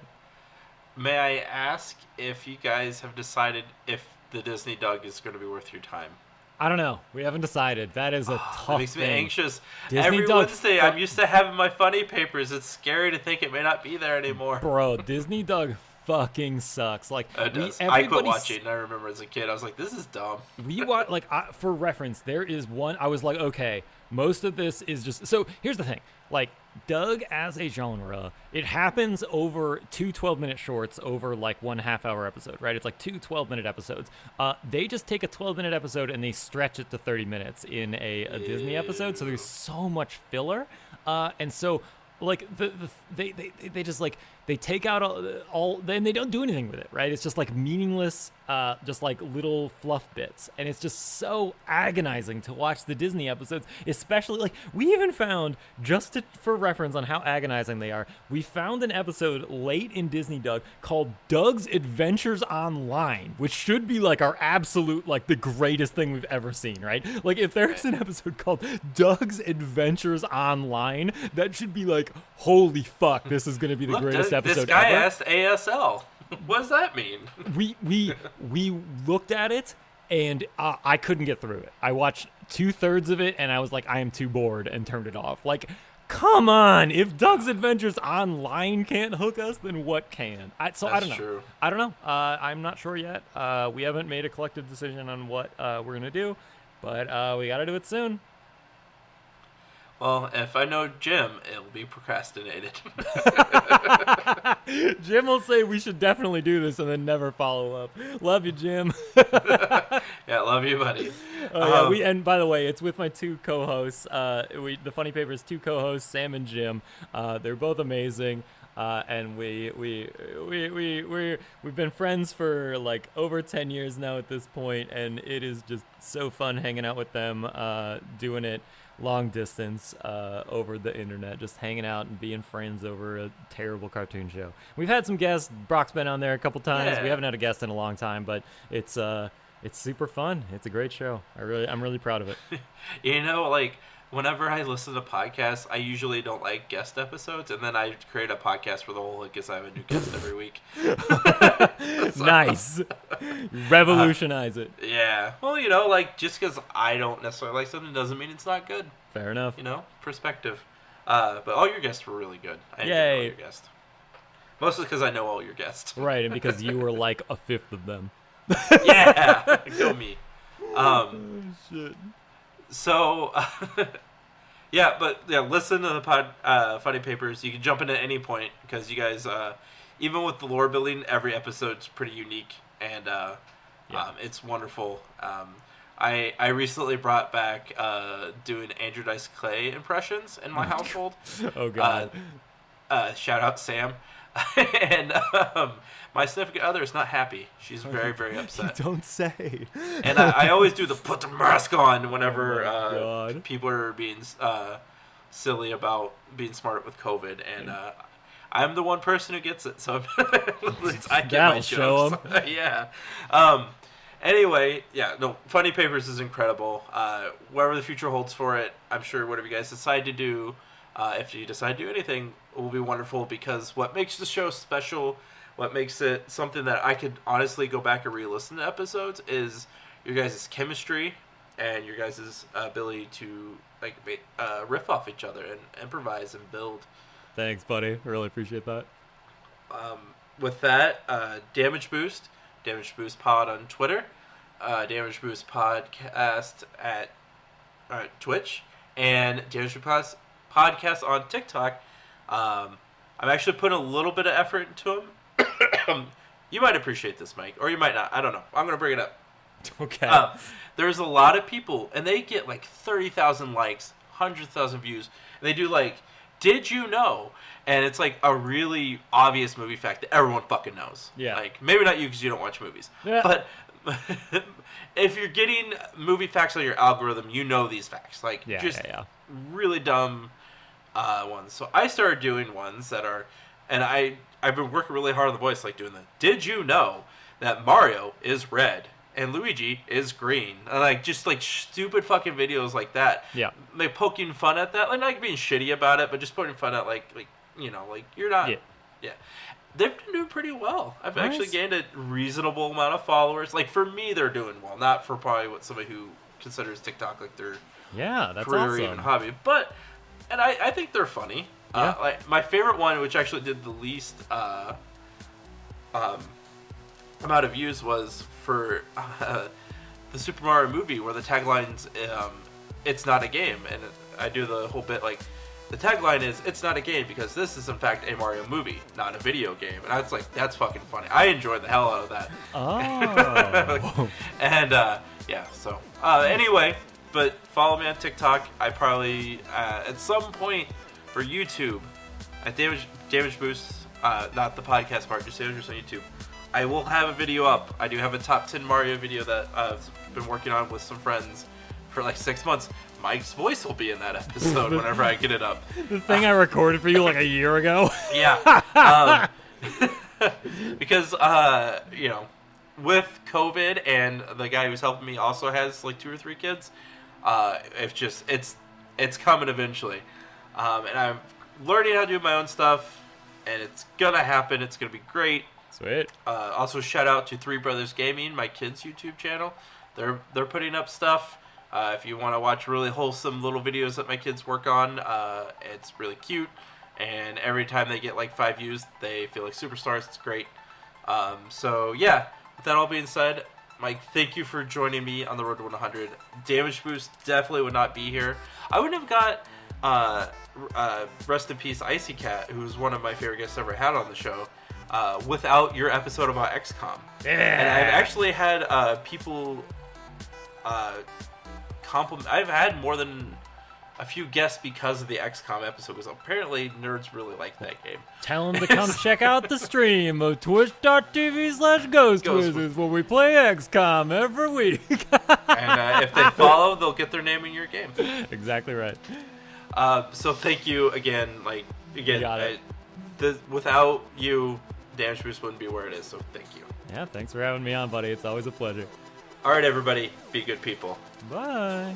[SPEAKER 1] May I ask if you guys have decided if the Disney Doug is going to be worth your time?
[SPEAKER 2] I don't know. We haven't decided. That is a tough
[SPEAKER 1] It makes me
[SPEAKER 2] thing.
[SPEAKER 1] anxious.
[SPEAKER 2] Disney
[SPEAKER 1] Every Wednesday,
[SPEAKER 2] fu-
[SPEAKER 1] I'm used to having my funny papers. It's scary to think it may not be there anymore.
[SPEAKER 2] Bro, Disney Doug fucking sucks. Like we.
[SPEAKER 1] I quit
[SPEAKER 2] s-
[SPEAKER 1] watching. I remember as a kid, I was like, "This is dumb."
[SPEAKER 2] we watch like I, for reference there is one i was like okay most of this is just so here's the thing like doug as a genre it happens over two 12 minute shorts over like one half hour episode right? It's like two 12 minute episodes. Uh, they just take a 12 minute episode and they stretch it to 30 minutes in a, a disney episode so there's so much filler. Uh, and so like the, the they, they they just like they take out all, all then they don't do anything with it right? It's just like meaningless uh just like little fluff bits. And it's just so agonizing to watch the disney episodes especially like we even found just to, for reference on how agonizing they are we found an episode late in disney doug called doug's adventures online which should be like our absolute like the greatest thing we've ever seen right? Like if there's an episode called doug's adventures online that should be like holy fuck this is going to be the
[SPEAKER 1] Look,
[SPEAKER 2] greatest episode
[SPEAKER 1] this guy
[SPEAKER 2] ever
[SPEAKER 1] asked ASL. what does that mean?
[SPEAKER 2] we we we looked at it and uh, I couldn't get through it. I watched two thirds of it and I was like, I am too bored and turned it off. Like, come on! If Doug's Adventures Online can't hook us, then what can? I, so I don't know.
[SPEAKER 1] true.
[SPEAKER 2] I don't know. Uh, I'm not sure yet. Uh, we haven't made a collective decision on what uh, we're gonna do, but uh, we got to do it soon.
[SPEAKER 1] Well, if I know Jim, it'll be procrastinated.
[SPEAKER 2] Jim will say we should definitely do this and then never follow up. Love you, Jim.
[SPEAKER 1] yeah, love you, buddy.
[SPEAKER 2] Oh yeah,
[SPEAKER 1] Um,
[SPEAKER 2] we and by the way, it's with my two co-hosts. Uh, we the Funnie Papers two co-hosts, Sam and Jim. Uh, they're both amazing. Uh, and we we we we we we've been friends for like over 10 years now at this point and it is just so fun hanging out with them uh, doing it long distance uh, over the internet just hanging out and being friends over a terrible cartoon show. We've had some guests. Brock's been on there a couple times. We haven't had a guest in a long time but it's uh it's super fun. It's a great show. I really i'm really proud of it.
[SPEAKER 1] You know, like whenever I listen to podcasts, I usually don't like guest episodes, and then I create a podcast for the whole like because I have a new guest every week.
[SPEAKER 2] nice revolutionize it
[SPEAKER 1] Yeah. Well, you know, like just because I don't necessarily like something doesn't mean it's not good.
[SPEAKER 2] fair enough
[SPEAKER 1] You know, perspective. Uh, but all your guests were really good. I enjoyed all
[SPEAKER 2] Yay.
[SPEAKER 1] your guests. Mostly because I know all your guests.
[SPEAKER 2] right and because you were like a fifth of them
[SPEAKER 1] yeah, go me. Um,
[SPEAKER 2] shit
[SPEAKER 1] so, yeah, but yeah, listen to the pod, uh, Funnie Papers. You can jump in at any point because you guys, uh, even with the lore building, every episode's pretty unique and uh,
[SPEAKER 2] Yeah.
[SPEAKER 1] um, it's wonderful. Um, I I recently brought back uh, doing Andrew Dice Clay impressions in my household.
[SPEAKER 2] oh god
[SPEAKER 1] Uh, shout out Sam. and um, my significant other is not happy. She's very, very upset.
[SPEAKER 2] don't say
[SPEAKER 1] And I, I always do the put the mask on whenever
[SPEAKER 2] Oh
[SPEAKER 1] uh, people are being uh, silly about being smart with COVID. And uh, I'm the one person who gets it, so at I get my
[SPEAKER 2] That'll show
[SPEAKER 1] jokes. yeah. Um, anyway, yeah, no, Funnie Papers is incredible. Uh, whatever the future holds for it, I'm sure whatever you guys decide to do, uh, if you decide to do anything, will be wonderful because what makes the show special, what makes it something that I could honestly go back and re-listen to episodes is your guys' chemistry and your guys' ability to like uh, riff off each other and improvise and build.
[SPEAKER 2] thanks buddy really appreciate that
[SPEAKER 1] Um, with that, uh, Damage Boost, Damage Boost Pod on Twitter, uh, Damage Boost Podcast at uh, Twitch, and Damage Boost Podcast on TikTok. Um, I'm actually putting a little bit of effort into them. You might appreciate this, Mike, or you might not. I don't know. I'm gonna bring it up.
[SPEAKER 2] Okay.
[SPEAKER 1] Um, there's a lot of people, and they get like thirty thousand likes, hundred thousand views. And they do like, "Did you know?" And it's like a really obvious movie fact that everyone fucking knows.
[SPEAKER 2] Yeah.
[SPEAKER 1] Like maybe not you because you don't watch movies,
[SPEAKER 2] Yeah.
[SPEAKER 1] but if you're getting movie facts on your algorithm, you know these facts. Like
[SPEAKER 2] yeah,
[SPEAKER 1] just
[SPEAKER 2] yeah,
[SPEAKER 1] really dumb uh, ones. So I started doing ones that are, and I I've been working really hard on the voice, like doing the. Did you know that Mario is red and Luigi is green? And like just like stupid fucking videos like that.
[SPEAKER 2] Yeah.
[SPEAKER 1] Like poking fun at that, like not being shitty about it, but just poking fun at like like you know like you're not.
[SPEAKER 2] Yeah.
[SPEAKER 1] Yeah. They've been doing pretty well. I've actually gained a reasonable amount of followers. Like for me, they're doing well. Not for probably what somebody who considers TikTok like their
[SPEAKER 2] yeah. That's
[SPEAKER 1] career or
[SPEAKER 2] awesome.
[SPEAKER 1] even hobby. But and I, I think they're funny. Uh, like my favorite one, which actually did the least uh, um, amount of views, was for uh, the Super Mario movie, where the tagline's um, "It's not a game," and I do the whole bit like. The tagline is "It's not a game" because this is in fact a Mario movie, not a video game, and I was like, "That's fucking funny." I enjoyed the hell out of that.
[SPEAKER 2] Oh.
[SPEAKER 1] and uh, yeah, so uh, anyway, but follow me on TikTok. I probably uh, at some point for YouTube at Damage Damage Boost, uh, not the podcast part, just Damage Boost on YouTube. I will have a video up. I do have a top ten Mario video that I've been working on with some friends for like six months. Mike's voice will be in that episode whenever I get it up.
[SPEAKER 2] the thing I recorded for you like a year ago.
[SPEAKER 1] Yeah. Um, because, uh, you know, with COVID and the guy who's helping me also has like two or three kids, uh, it's just, it's, it's coming eventually. Um, and I'm learning how to do my own stuff and it's gonna happen. It's gonna be great.
[SPEAKER 2] Sweet.
[SPEAKER 1] Uh, also, shout out to Three Brothers Gaming, my kids' YouTube channel. They're they're putting up stuff. Uh, if you want to watch really wholesome little videos that my kids work on, uh, it's really cute. And every time they get like five views, they feel like superstars. It's great. Um, so yeah, with that all being said, Mike, thank you for joining me on the road to 100. Damage Boost definitely would not be here. I wouldn't have got uh, uh, rest in peace Icy Cat, who's one of my favorite guests I've ever had on the show, uh, without your episode about XCOM.
[SPEAKER 2] Yeah.
[SPEAKER 1] And I've actually had uh, people uh, compliment. I've had more than a few guests because of the XCOM episode, because apparently nerds really like that game.
[SPEAKER 2] Tell them to come check out the stream of twitch.tv slash ghost
[SPEAKER 1] Ghost
[SPEAKER 2] wizards where we play XCOM every week.
[SPEAKER 1] And uh, if they follow, they'll get their name in your game.
[SPEAKER 2] exactly right.
[SPEAKER 1] Uh, so thank you again. Like again. I- the, without you, Damage Boost wouldn't be where it is. So thank you.
[SPEAKER 2] Yeah, thanks for having me on, buddy. It's always a pleasure.
[SPEAKER 1] All right, everybody, be good people.
[SPEAKER 2] Bye.